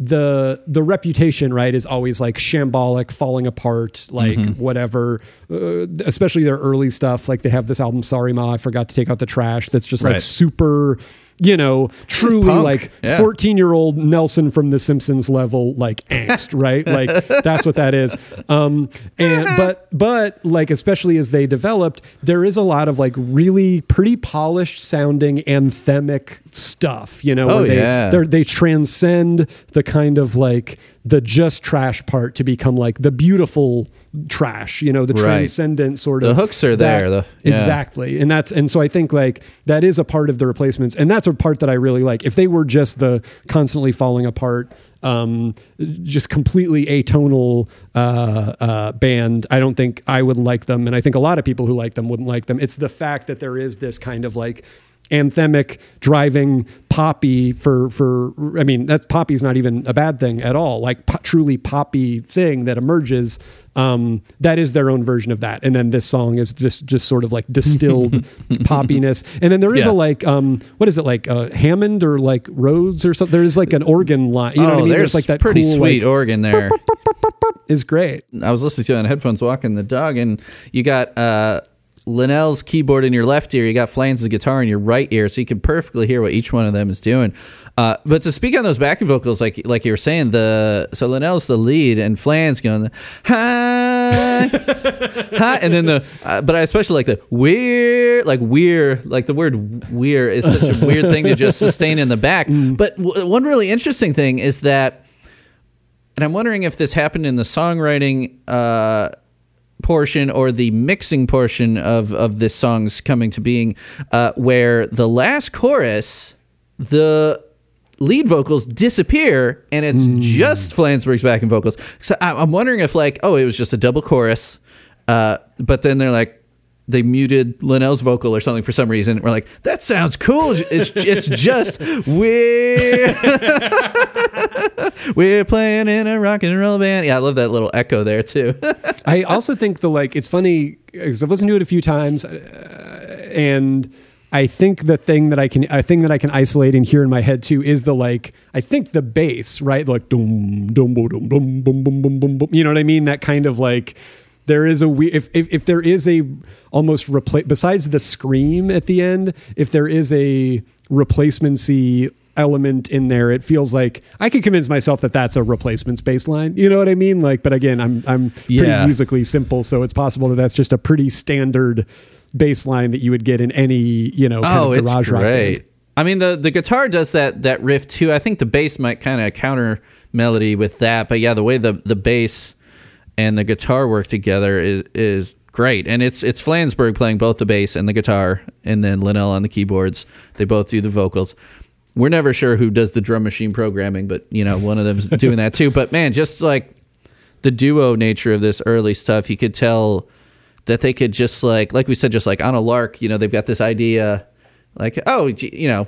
the the reputation right is always like shambolic falling apart like
Mhm.
whatever uh, especially their early stuff like they have this album sorry ma i forgot to take out the trash that's just like super you know truly
punk.
like
Yeah.
14 year old nelson from the simpsons level like angst right like that's what that is um and but but like especially as they developed there is a lot of like really pretty polished sounding anthemic stuff you know
Oh,
they
yeah.
they're transcend the kind of like the just trash part to become like the beautiful trash you know the
Right.
transcendent sort of The
hooks are
that-
there, the- yeah.
exactly and that's and so i think like that is a part of the replacements and that's a part that i really like if they were just the constantly falling apart um just completely atonal uh uh band i don't think i would like them and i think a lot of people who like them wouldn't like them it's the fact that there is this kind of like anthemic driving poppy for for i mean that poppy's not even a bad thing at all like po- truly poppy thing that emerges um that is their own version of that and then this song is just just sort of like distilled poppiness and then there is
Yeah.
a like um what is it like uh hammond or like rhodes or something there's like an organ line you know
oh,
what i mean
there's
like that
pretty
cool,
sweet
like,
organ there.
is great.
I was listening to it on headphones walking the dog, and you got uh, Linnell's keyboard in your left ear, you got Flan's guitar in your right ear, so you can perfectly hear what each one of them is doing. Uh, but to speak on those backing vocals, like like you were saying, the so Linnell's the lead, and Flan's going hi, hi, and then the uh, but I especially like the weird, like weird, like the word weird is such a weird thing to just sustain in the back. But w- one really interesting thing is that and I'm wondering if this happened in the songwriting uh, portion or the mixing portion of of this song's coming to being, uh, where the last chorus, the lead vocals disappear and it's just Flansburgh's backing vocals. So I'm wondering if like, oh, it was just a double chorus, uh, but then they're like. They muted Linnell's vocal or something for some reason. We're like, that sounds cool. It's it's just we're we're playing in a rock and roll band. Yeah, I love that little echo there too.
I also think the like it's funny because I've listened to it a few times, uh, and I think the thing that I can a thing that I can isolate and hear in my head too is the like I think the bass right like dum dum dum bum bum bum bum bum you know what I mean that kind of like there is a we if if, if there is a almost replace besides the scream at the end if there is a replacemency element in there it feels like i could convince myself that that's a replacements bass line you know what i mean like but again i'm i'm pretty
Yeah.
musically simple so it's possible that that's just a pretty standard bass line that you would get in any you know kind
oh,
of
it's
garage rock band.
great. I mean, the the guitar does that that riff too. I think the bass might kind of counter melody with that, but yeah, the way the the bass and the guitar work together is is great. And it's it's Flansburgh playing both the bass and the guitar, and then Linnell on the keyboards. They both do the vocals. We're never sure who does the drum machine programming, but you know, one of them's doing that too. But man, just like the duo nature of this early stuff, you could tell that they could just like like we said, just like on a lark, you know, they've got this idea, like oh, you know,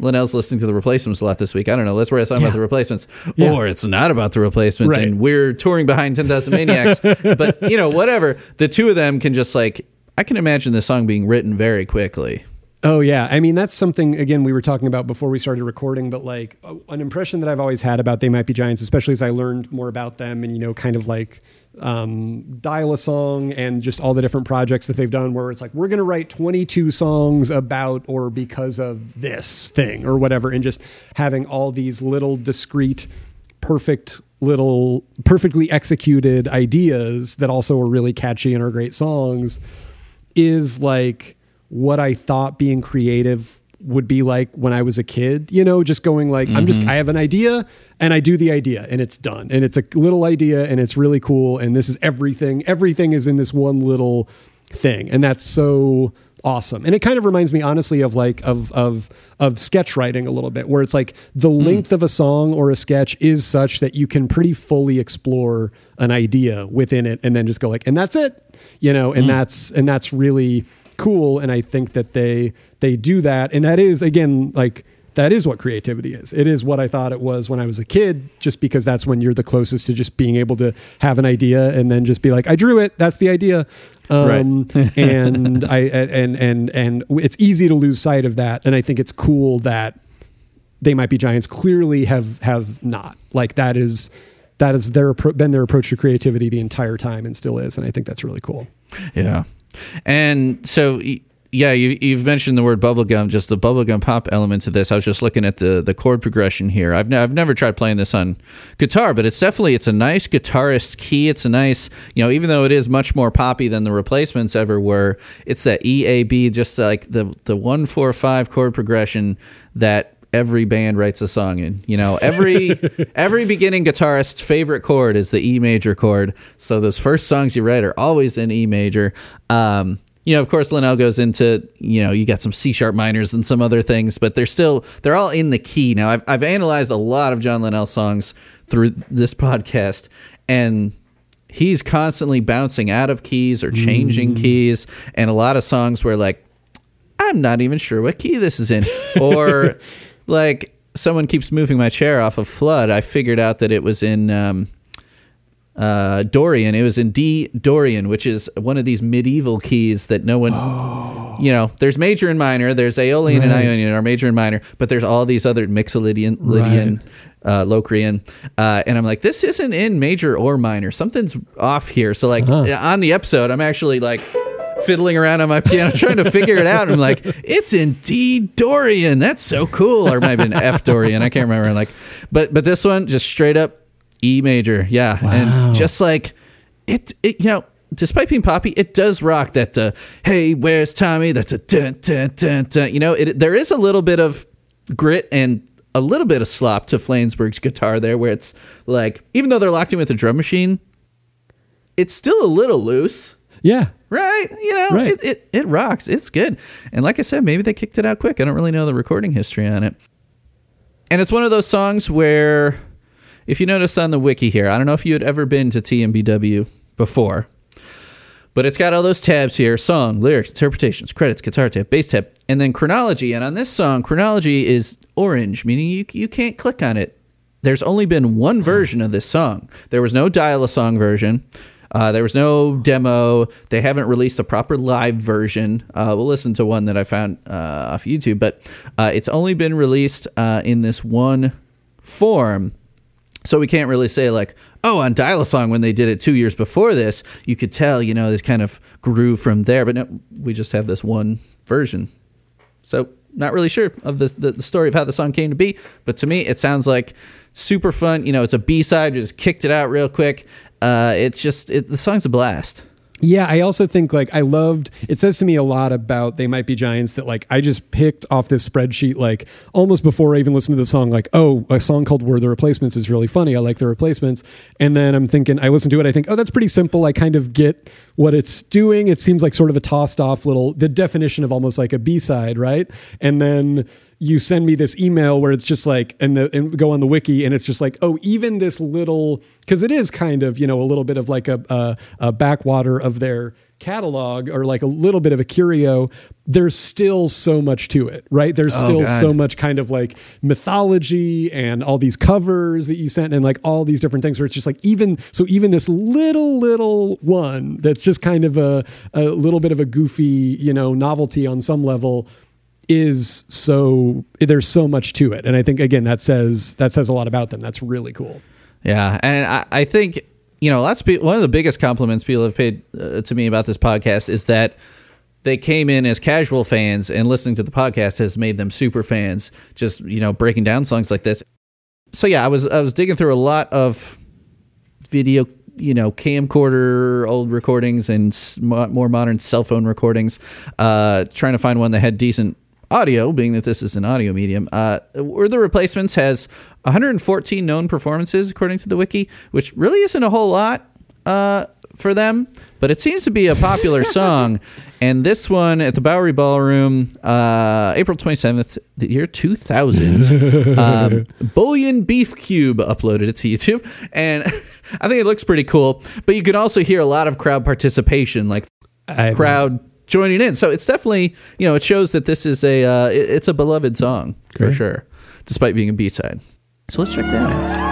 Linnell's listening to the replacements a lot this week. I don't know. Let's write a song about the replacements,
Yeah.
or it's not about the replacements,
Right.
and we're touring behind Ten Thousand Maniacs. but you know, whatever. The two of them can just like I can imagine the song being written very quickly.
Oh yeah, I mean that's something again we were talking about before we started recording, but like an impression that I've always had about They Might Be Giants, especially as I learned more about them and you know kind of like um, dial a song and just all the different projects that they've done, where it's like we're going to write 22 songs about or because of this thing or whatever, and just having all these little discrete, perfect little, perfectly executed ideas that also are really catchy and are great songs is like what I thought being creative would be like when I was a kid, you know, just going like, I'm just,
Mhm.
I have an idea and I do the idea and it's done. And it's a little idea and it's really cool. And this is everything. Everything is in this one little thing. And that's so awesome. And it kind of reminds me honestly of like, of, of, of sketch writing a little bit, where it's like the length of a song or a sketch is such that you can pretty fully explore an idea within it and then just go like, and that's it, you know, and that's, and that's really, cool and i think that they they do that and that is again like that is what creativity is. It is what i thought it was when i was a kid just because that's when you're the closest to just being able to have an idea and then just be like i drew it that's the idea. Um, and i and and and it's easy to lose sight of that and i think it's cool that they might be giants. Clearly have have not. Like that is that is their been their approach to creativity the entire time and still is and i think that's really cool.
Yeah. And so, yeah, you, you've mentioned the word bubblegum, just the bubblegum pop element to this. I was just looking at the, the chord progression here. I've, I've never tried playing this on guitar, but it's definitely, it's a nice guitarist key. It's a nice, you know, even though it is much more poppy than the replacements ever were, it's that E, A, B, just like the, the one, four, five chord progression that every band writes a song in. You know, every every beginning guitarist's favorite chord is the E major chord. So those first songs you write are always in E major. Um, you know, of course, Linnell goes into you know you got some C sharp minors and some other things, but they're still they're all in the key. Now, I've I've analyzed a lot of John Linnell songs through this podcast, and he's constantly bouncing out of keys or changing keys, and a lot of songs where like I'm not even sure what key this is in. Or like someone keeps moving my chair off of Flood. I figured out that it was in um, uh, Dorian. It was in D Dorian, which is one of these medieval keys that no one, you know, there's major and minor, there's Aeolian and Ionian are major and minor, but there's all these other Mixolydian, Lydian, uh, Locrian. Uh, and I'm like, this isn't in major or minor. Something's off here. So like on the episode, I'm actually like, fiddling around on my piano trying to figure it out. And I'm like, it's in D Dorian. That's so cool. Or it might have been F Dorian. I can't remember. I'm like, but but this one just straight up E major. Yeah. And just like it, it you know, despite being poppy, it does rock that uh, hey, where's Tommy? That's a dun, dun, dun, dun. you know, it there is a little bit of grit and a little bit of slop to Flansburgh's guitar there where it's like even though they're locked in with a drum machine, it's still a little loose.
Yeah.
Right. You know,
Right.
It, it, it rocks. It's good. And like I said, maybe they kicked it out quick. I don't really know the recording history on it. And it's one of those songs where, if you noticed on the wiki here, I don't know if you had ever been to TMBW before, but it's got all those tabs here song, lyrics, interpretations, credits, guitar tab, bass tab, and then chronology. And on this song, chronology is orange, meaning you, you can't click on it. There's only been one version of this song. There was no dial a song version. Uh, there was no demo. They haven't released a proper live version. Uh, we'll listen to one that I found uh, off YouTube, but uh, it's only been released uh, in this one form. So we can't really say like, oh, on Dial a Song when they did it two years before this, you could tell, you know, it kind of grew from there. But no, we just have this one version. So not really sure of the, the the story of how the song came to be, but to me it sounds like super fun. You know, it's a B side, just kicked it out real quick. Uh, it's just it, the song's a blast.
Yeah, I also think like I loved it says to me a lot about They Might Be Giants that like I just picked off this spreadsheet like almost before I even listened to the song, like, oh, a song called Were the Replacements is really funny. I like the replacements. And then I'm thinking, I listen to it, I think, oh, that's pretty simple. I kind of get what it's doing. It seems like sort of a tossed off little the definition of almost like a B side, right? And then you send me this email where it's just like and, the, and go on the wiki and it's just like oh even this little because it is kind of you know a little bit of like a, a, a backwater of their catalog or like a little bit of a curio there's still so much to it right there's
Oh,
still
God.
so much kind of like mythology and all these covers that you sent and like all these different things where it's just like even so even this little little one that's just kind of a, a little bit of a goofy you know novelty on some level is so there's so much to it and i think again that says that says a lot about them that's really cool
Yeah, and I, I think you know, of one of the biggest compliments people have paid uh, to me about this podcast is that they came in as casual fans, and listening to the podcast has made them super fans. Just you know, breaking down songs like this. So yeah, I was I was digging through a lot of video, you know, camcorder old recordings and more modern cell phone recordings, uh, trying to find one that had decent audio, being that this is an audio medium. Uh, Were the Replacements has 114 known performances according to the wiki, which really isn't a whole lot uh, for them, but it seems to be a popular song. And this one at the Bowery Ballroom, uh, April 27th, the year 2000, um, Bullion Beef Cube uploaded it to YouTube. And I think it looks pretty cool. But you can also hear a lot of crowd participation, like crowd joining in. So it's definitely, you know, it shows that this is a, uh, it- it's a beloved song for
Great.
sure, despite being a B side. So let's check that out.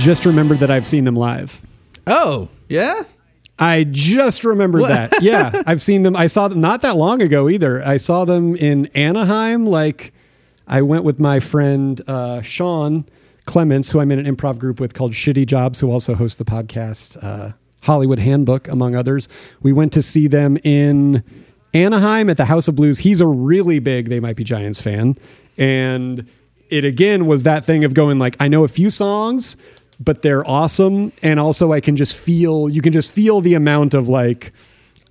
Just remembered that i've seen them live
Oh, yeah?
I just remembered
What?
that. Yeah, I've seen them. I saw them not that long ago either. I saw them in Anaheim. Like, I went with my friend uh, Sean Clements, who I'm in an improv group with called Shitty Jobs, who also hosts the podcast uh, Hollywood Handbook, among others. We went to see them in Anaheim at the House of Blues. He's a really big They Might Be Giants fan, and it again was that thing of going like, I know a few songs but they're awesome. And also i can just feel you can just feel the amount of like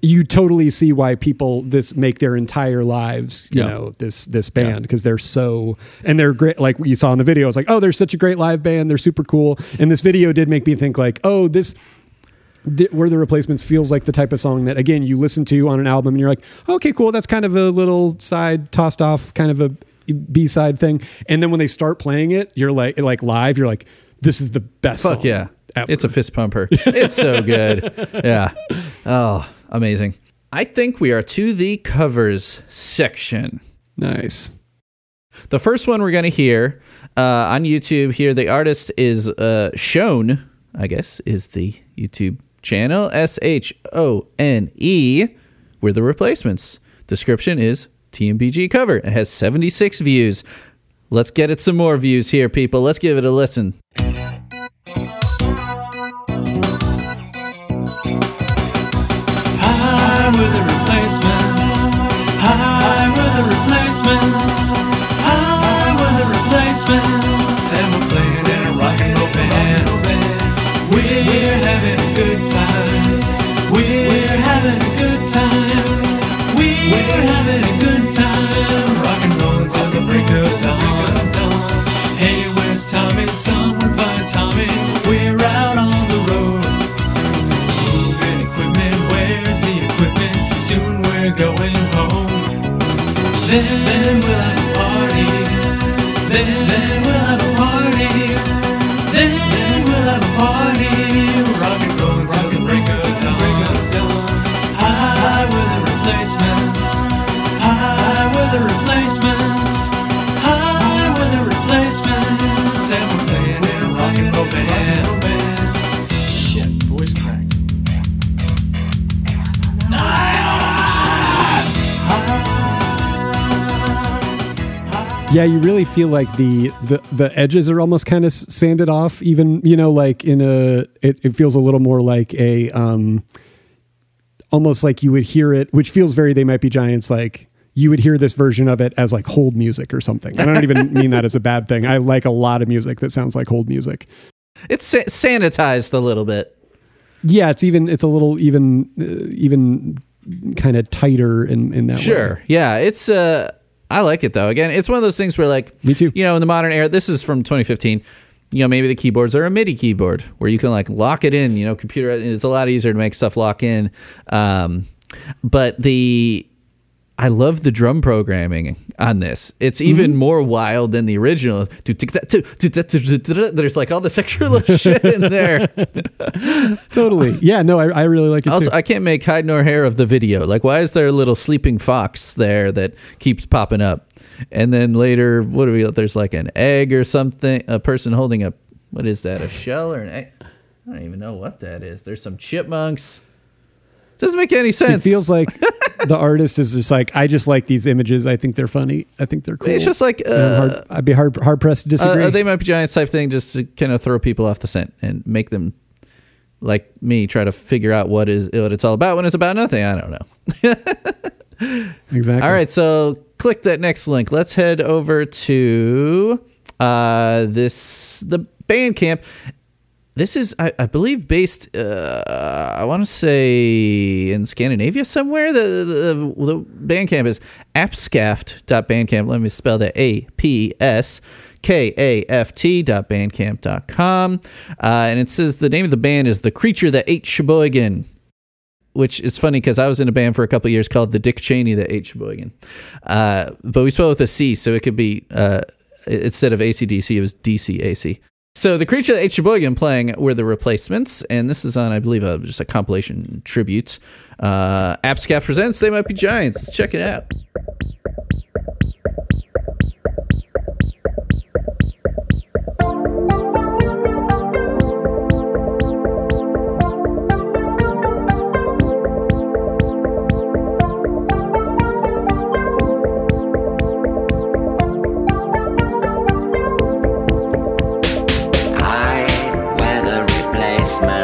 you totally see why people this make their entire lives you
Yeah.
know this this band because they're so and they're great like what you saw in the video it's like oh they're such a great live band they're super cool. And this video did make me think like oh this th- where the replacements feels like the type of song that again you listen to on an album and you're like okay cool that's kind of a little side tossed off kind of a b-side thing. And then when they start playing it you're like like live you're like this is the best
Fuck yeah.
ever.
It's a fist pumper. It's so good. Yeah. Oh, amazing. I think we are to the covers section.
Nice.
The first one we're going to hear uh, on YouTube here, the artist is uh, shown, I guess, is the YouTube channel S H O N E. We're the replacements. Description is TMBG cover. It has 76 views. Let's get it some more views here, people. Let's give it a listen.
Replacements. Hi, we're the replacements. Hi, we're the replacements. And we're playing in a rock and roll band. We're having a good time. We're having a good time. We're having a good time. Rock and roll until the break of dawn. Hey, where's Tommy? Someone find Tommy. We're out on the road. Moving equipment, where's the equipment? Soon we're going home. Then, then we'll have a party. Then, then
Yeah, you really feel like the the, the edges are almost kind of sanded off. Even you know, like in a, it, it feels a little more like a, um, almost like you would hear it, which feels very. They might be giants. Like you would hear this version of it as like hold music or something. And I don't even mean that as a bad thing. I like a lot of music that sounds like hold music.
It's sa- sanitized a little bit.
Yeah, it's even it's a little even uh, even kind of tighter in in that way.
Sure. Yeah, it's uh I like it though. Again, it's one of those things where like
Me too.
You know, in the modern era, this is from 2015. You know, maybe the keyboards are a MIDI keyboard where you can like lock it in, you know, computer it's a lot easier to make stuff lock in. Um but the I love the drum programming on this. It's even mm-hmm. more wild than the original. There's like all this extra little shit in there.
Totally. Yeah. No, I, I really like it
Also,
too.
I can't make hide nor hair of the video. Like, why is there a little sleeping fox there that keeps popping up? And then later, what do we? There's like an egg or something. A person holding a what is that? A shell or an egg? I don't even know what that is. There's some chipmunks. Doesn't make any sense.
It feels like the artist is just like I just like these images. I think they're funny. I think they're cool.
It's just like,
I'm hard,
uh,
I'd be hard hard pressed to disagree.
Uh, they might be giants type thing, just to kind of throw people off the scent and make them, like me, try to figure out what is what it's all about when it's about nothing. I don't know.
exactly.
All right, so click that next link. Let's head over to uh, this the Bandcamp. This is, I, I believe, based. Uh, I want to say in Scandinavia somewhere. The the, the Bandcamp is apskaft.bandcamp. Let me spell that: A P S K A F T dot bandcamp dot com. Uh, and it says the name of the band is the creature that ate Sheboygan which is funny because I was in a band for a couple years called the Dick Cheney that ate Sheboygan. Uh, but we spell it with a C, so it could be uh, instead of ACDC, it was DCAC. So the creature that ate Sheboygan playing were the replacements, and this is on, I believe, a, just a compilation tribute. Uh, presents They Might Be Giants. Let's check it out.
Replacements.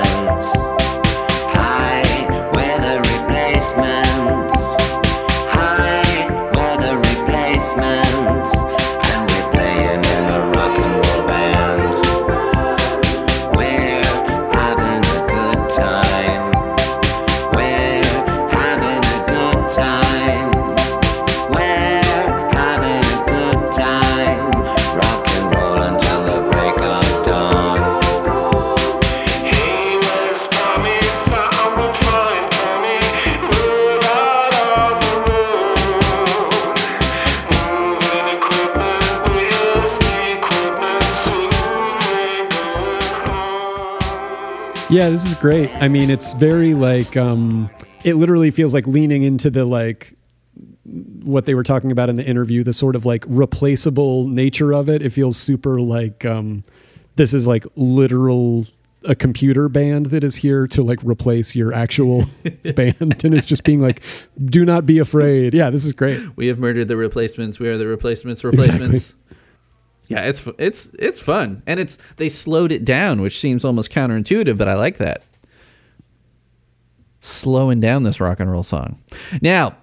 Yeah, this is great. I mean, it's very like um it literally feels like leaning into the like what they were talking about in the interview, the sort of like replaceable nature of it. It feels super like um this is like literal a computer band that is here to like replace your actual band and it's just being like do not be afraid. Yeah, this is great.
We have murdered the replacements. We are the replacements. Replacements.
Exactly.
Yeah, it's it's it's fun, and it's they slowed it down, which seems almost counterintuitive, but I like that. Slowing down this rock and roll song. Now,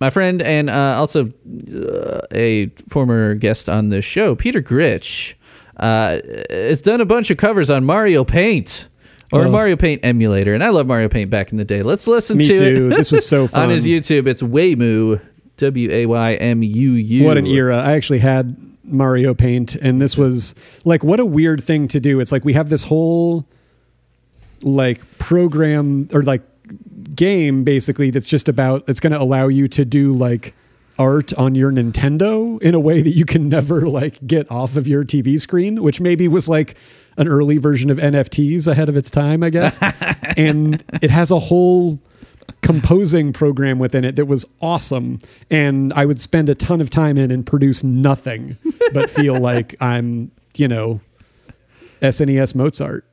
my friend and uh, also uh, a former guest on this show, Peter Gritch, uh, has done a bunch of covers on Mario Paint. Or
Oh.
Mario Paint emulator, and I love Mario Paint back in the day. Let's listen
Me
to
too.
it.
This was so fun
on his. YouTube. It's Waymuu, W A Y M U U.
What an era. I actually had Mario Paint, and this was like, what a weird thing to do. It's like we have this whole like program or like game basically that's just about, it's going to allow you to do like art on your Nintendo in a way that you can never like get off of your TV screen, which maybe was like an early version of NFTs ahead of its time, I guess. and it has a whole composing program within it that was awesome. And i would spend a ton of time in and produce nothing but feel like i'm you know snes mozart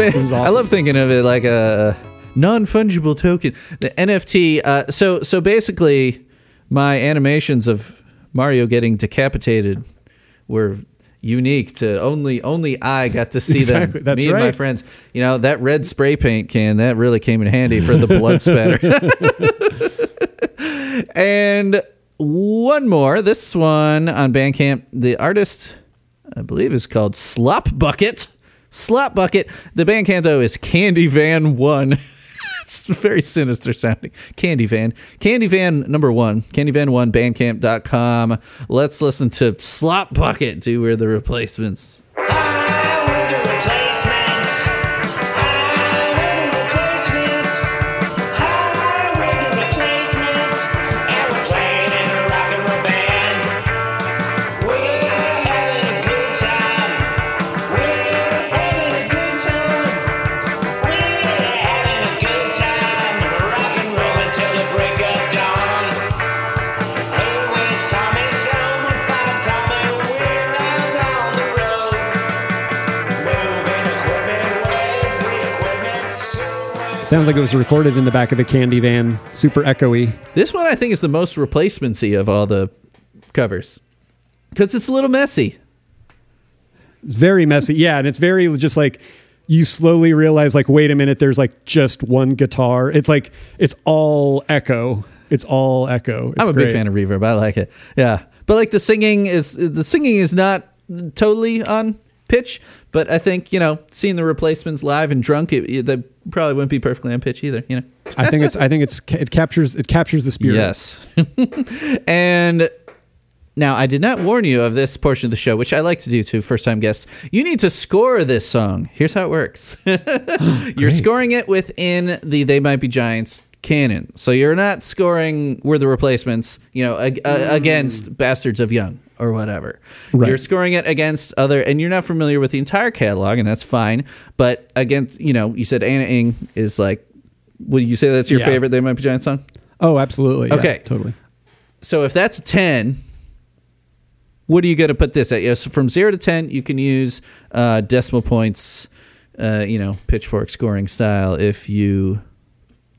I,
is
I love thinking of it like a non fungible token. The NFT. Uh, so so basically, my animations of Mario getting decapitated were unique to only only I got to see
Exactly,
them.
that's
Me and my friends. You know that red spray paint can that really came in handy for the blood spatter. and one more. This one on Bandcamp. The artist, I believe, is called Slop Bucket. Slop Bucket. The Bandcamp though is Candy Van One. it's very sinister sounding. Candy Van. Candy Van number one. Candy Van One. Bandcamp.com. Let's listen to Slop Bucket. Do we're the replacements.
Sounds like it was recorded in the back of a candy van super echoey
This one I think is the most replacemency of all the covers because it's a little messy.
It's very messy. Yeah, and it's very just like you slowly realize like wait a minute there's like just one guitar. It's like it's all echo. It's all echo. It's
I'm a
great.
big fan of reverb. I like it. Yeah, but like the singing is the singing is not totally on pitch. But I think you know seeing the replacements live and drunk, it, it that probably wouldn't be perfectly on pitch either. You know.
I think it's I think it's it captures it captures the spirit.
Yes. and now I did not warn you of this portion of the show, which I like to do to first time guests. You need to score this song. Here's how it works. you're scoring it within the They Might Be Giants canon. So you're not scoring We're the Replacements, you know, ag- uh, against Bastards of Young or whatever.
Right.
You're scoring it against other and you're not familiar with the entire catalog and that's fine, but against, you know, you said Ana Ng is like would you say that's your
Yeah.
favorite They Might Be Giants song?
Oh, absolutely. Yeah,
Okay.
totally.
So if that's 10, what are you going to put this at? Yes, from 0 to 10, you can use uh, decimal points, uh, you know, pitchfork scoring style if you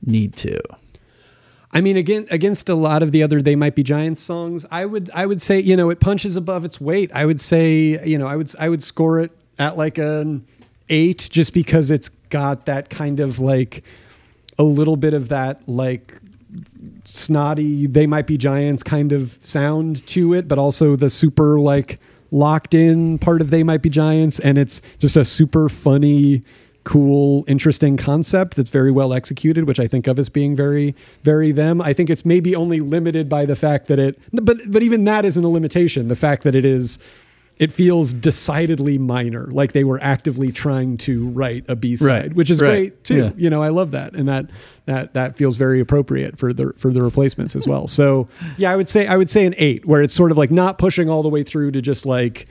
need to.
I mean, again, against a lot of the other "They Might Be Giants" songs, I would, I would say, you know, it punches above its weight. I would say, you know, I would, I would score it at like an eight, just because it's got that kind of like a little bit of that like snotty "They Might Be Giants" kind of sound to it, but also the super like locked in part of "They Might Be Giants," and it's just a super funny cool, interesting concept that's very well executed, which I think of as being very, very them. I think it's maybe only limited by the fact that it, but but even that isn't a limitation. The fact that it is, it feels decidedly minor, like they were actively trying to write a B side,
Right,
which is
right,
great too.
yeah.
You know, I love that, and that that that feels very appropriate for the for the replacements as well. So yeah, I would say I would say an eight, where it's sort of like not pushing all the way through to just like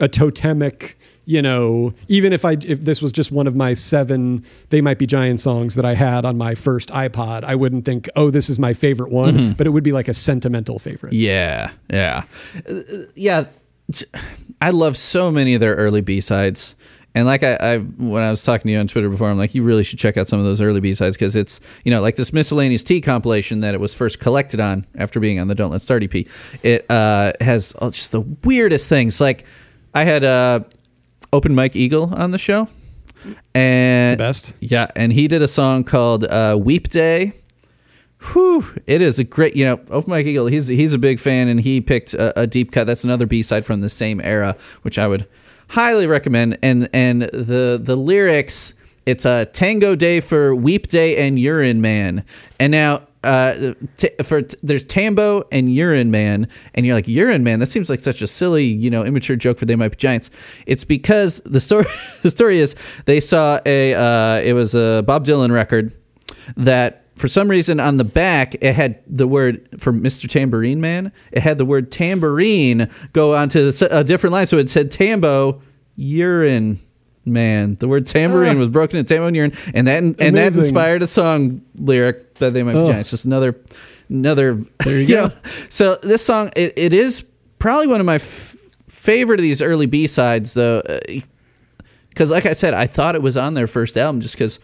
a totemic you know even if i if this was just one of my seven they might be giant songs that i had on my first ipod i wouldn't think oh this is my favorite one
Mhm.
but it would be like a sentimental favorite
Yeah, yeah, Uh, yeah. I love so many of their early B sides, and like I, I, when I was talking to you on Twitter before, I'm like, you really should check out some of those early B sides because it's you know like this miscellaneous T compilation that it was first collected on after being on the Don't Let Start EP. It uh, has just the weirdest things. Like I had uh, Open Mike Eagle on the show, and
best,
yeah, and he did a song called uh, "Weep Day." Whew, it is a great, you know, Open Mike Eagle. He's he's a big fan, and he picked a, a deep cut. That's another B side from the same era, which I would highly recommend. And and the the lyrics, it's a tango day for Weep Day and Urine Man. And now uh, t- for t- there's Tambo and Urine Man, and you're like Urine Man. That seems like such a silly, you know, immature joke for They Might Be Giants. It's because the story the story is they saw a uh, it was a Bob Dylan record that for some reason on the back it had the word for Mr. Tambourine Man. It had the word tambourine go onto a different line, so it said Tambo urine man. The word tambourine
Ah.
was broken into tambourine, and that and that inspired a song lyric that they might be
Oh.
giants. Just another another.
There you go.
know, so this song it, it is probably one of my f- favorite of these early B sides though. Because, like I said, I thought it was on their first album just because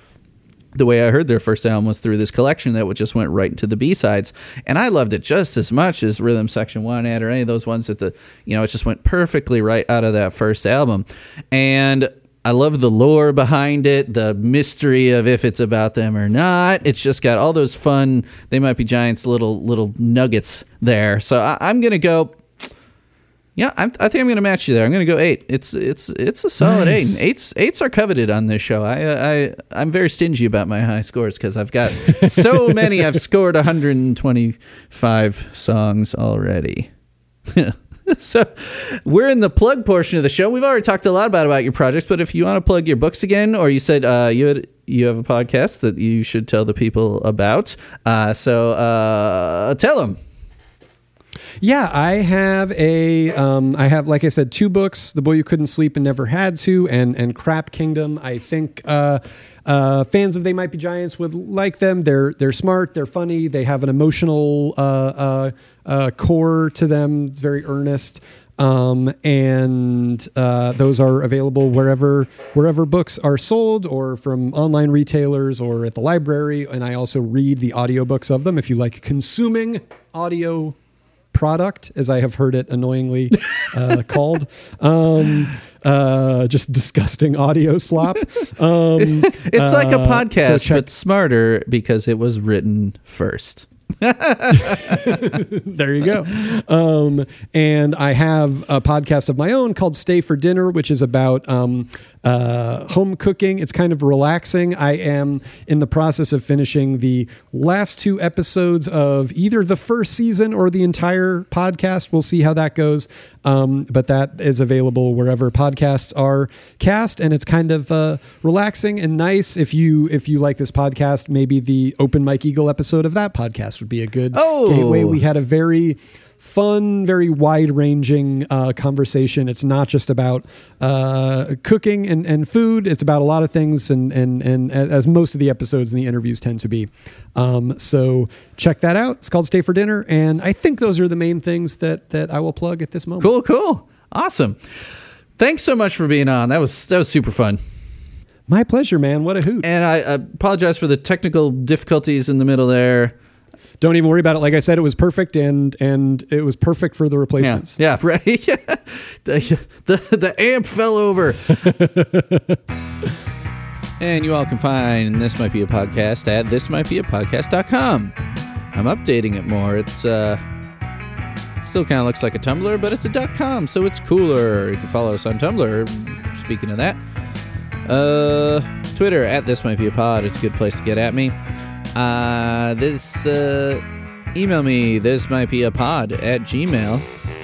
the way I heard their first album was through this collection that just went right into the B sides, and I loved it just as much as Rhythm Section Want Ad or any of those ones that the you know it just went perfectly right out of that first album, and I love the lore behind it, the mystery of if it's about them or not. It's just got all those fun. They might be giants, little little nuggets there. So I, I'm gonna go. Yeah, I'm, I think I'm going to match you there. I'm going to go eight. It's it's it's a solid
Nice.
eight. Eights eights are coveted on this show. I uh, I I'm very stingy about my high scores because I've got so many. I've scored 125 songs already. so we're in the plug portion of the show. We've already talked a lot about about your projects, but if you want to plug your books again, or you said uh, you had you have a podcast that you should tell the people about, uh, so uh, tell them.
Yeah, I have a, um, I have, like I said, two books: "The Boy Who Couldn't Sleep and Never Had to" and and "Crap Kingdom." I think uh, uh, fans of They Might Be Giants would like them. They're they're smart, they're funny, they have an emotional uh, uh, uh, core to them. It's very earnest. Um, and uh, those are available wherever wherever books are sold, or from online retailers, or at the library. And I also read the audiobooks of them if you like consuming audio product, as I have heard it annoyingly uh, called. Um, uh, just disgusting audio slop. Um,
It's like a
uh, so
podcast,
check-
but smarter because it was written first.
there you go. Um, and I have a podcast of my own called Stay for Dinner, which is about um, uh, home cooking. It's kind of relaxing. I am in the process of finishing the last two episodes of either the first season or the entire podcast. We'll see how that goes. Um, but that is available wherever podcasts are cast, and it's kind of uh, relaxing and nice. If you if you like this podcast, maybe the Open Mike Eagle episode of that podcast would be a good
Oh.
gateway. We had a very fun, very wide ranging uh, conversation. It's not just about uh, cooking and, and food. It's about a lot of things, and and and as most of the episodes and the interviews tend to be. Um, so check that out. It's called Stay for Dinner, and I think those are the main things that that I will plug at this moment.
Cool, cool, awesome. Thanks so much for being on. That was that was super fun.
My pleasure, man. What a hoot!
And I apologize for the technical difficulties in the middle there.
Don't even worry about it. Like I said, it was perfect, and and it was perfect for the replacements.
Yeah, right. the, the the amp fell over. and you all can find this might be a podcast at this might be a podcast.com. I'm updating it more. It's uh still kind of looks like a Tumblr, but it's a dot .com, so it's cooler. You can follow us on Tumblr. Speaking of that, uh, Twitter at this might be a pod is a good place to get at me. Uh, this uh, email me this might be a pod at gmail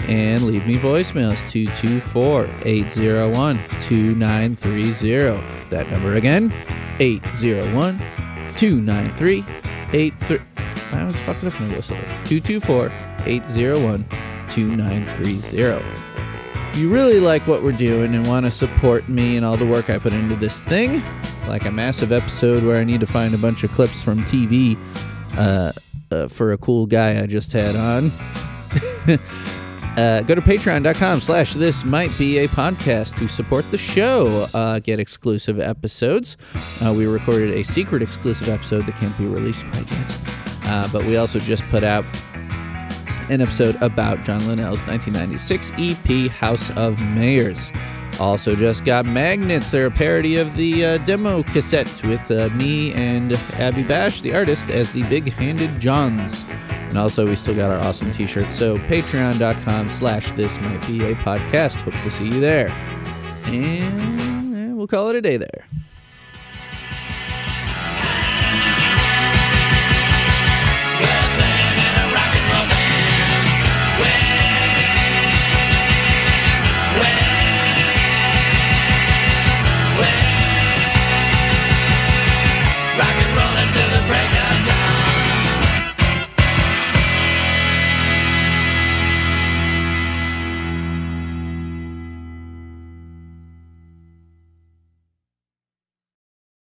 and leave me voicemails 224-801-2930 that number again 801-293-83 I was fucking up my whistle. 224-801-2930 if you really like what we're doing and want to support me and all the work I put into this thing, like a massive episode where I need to find a bunch of clips from TV uh, uh, for a cool guy I just had on, uh, go to patreon.com slash this might be a podcast to support the show. Uh, get exclusive episodes. Uh, we recorded a secret exclusive episode that can't be released quite yet. Uh, but we also just put out an episode about John Linnell's 1996 EP House of Mayors. Also, just got Magnets. They're a parody of the uh, demo cassette with uh, me and Abby Bash, the artist, as the big handed Johns. And also, we still got our awesome t shirts. So, patreon.com slash this might be a podcast. Hope to see you there. And we'll call it a day there.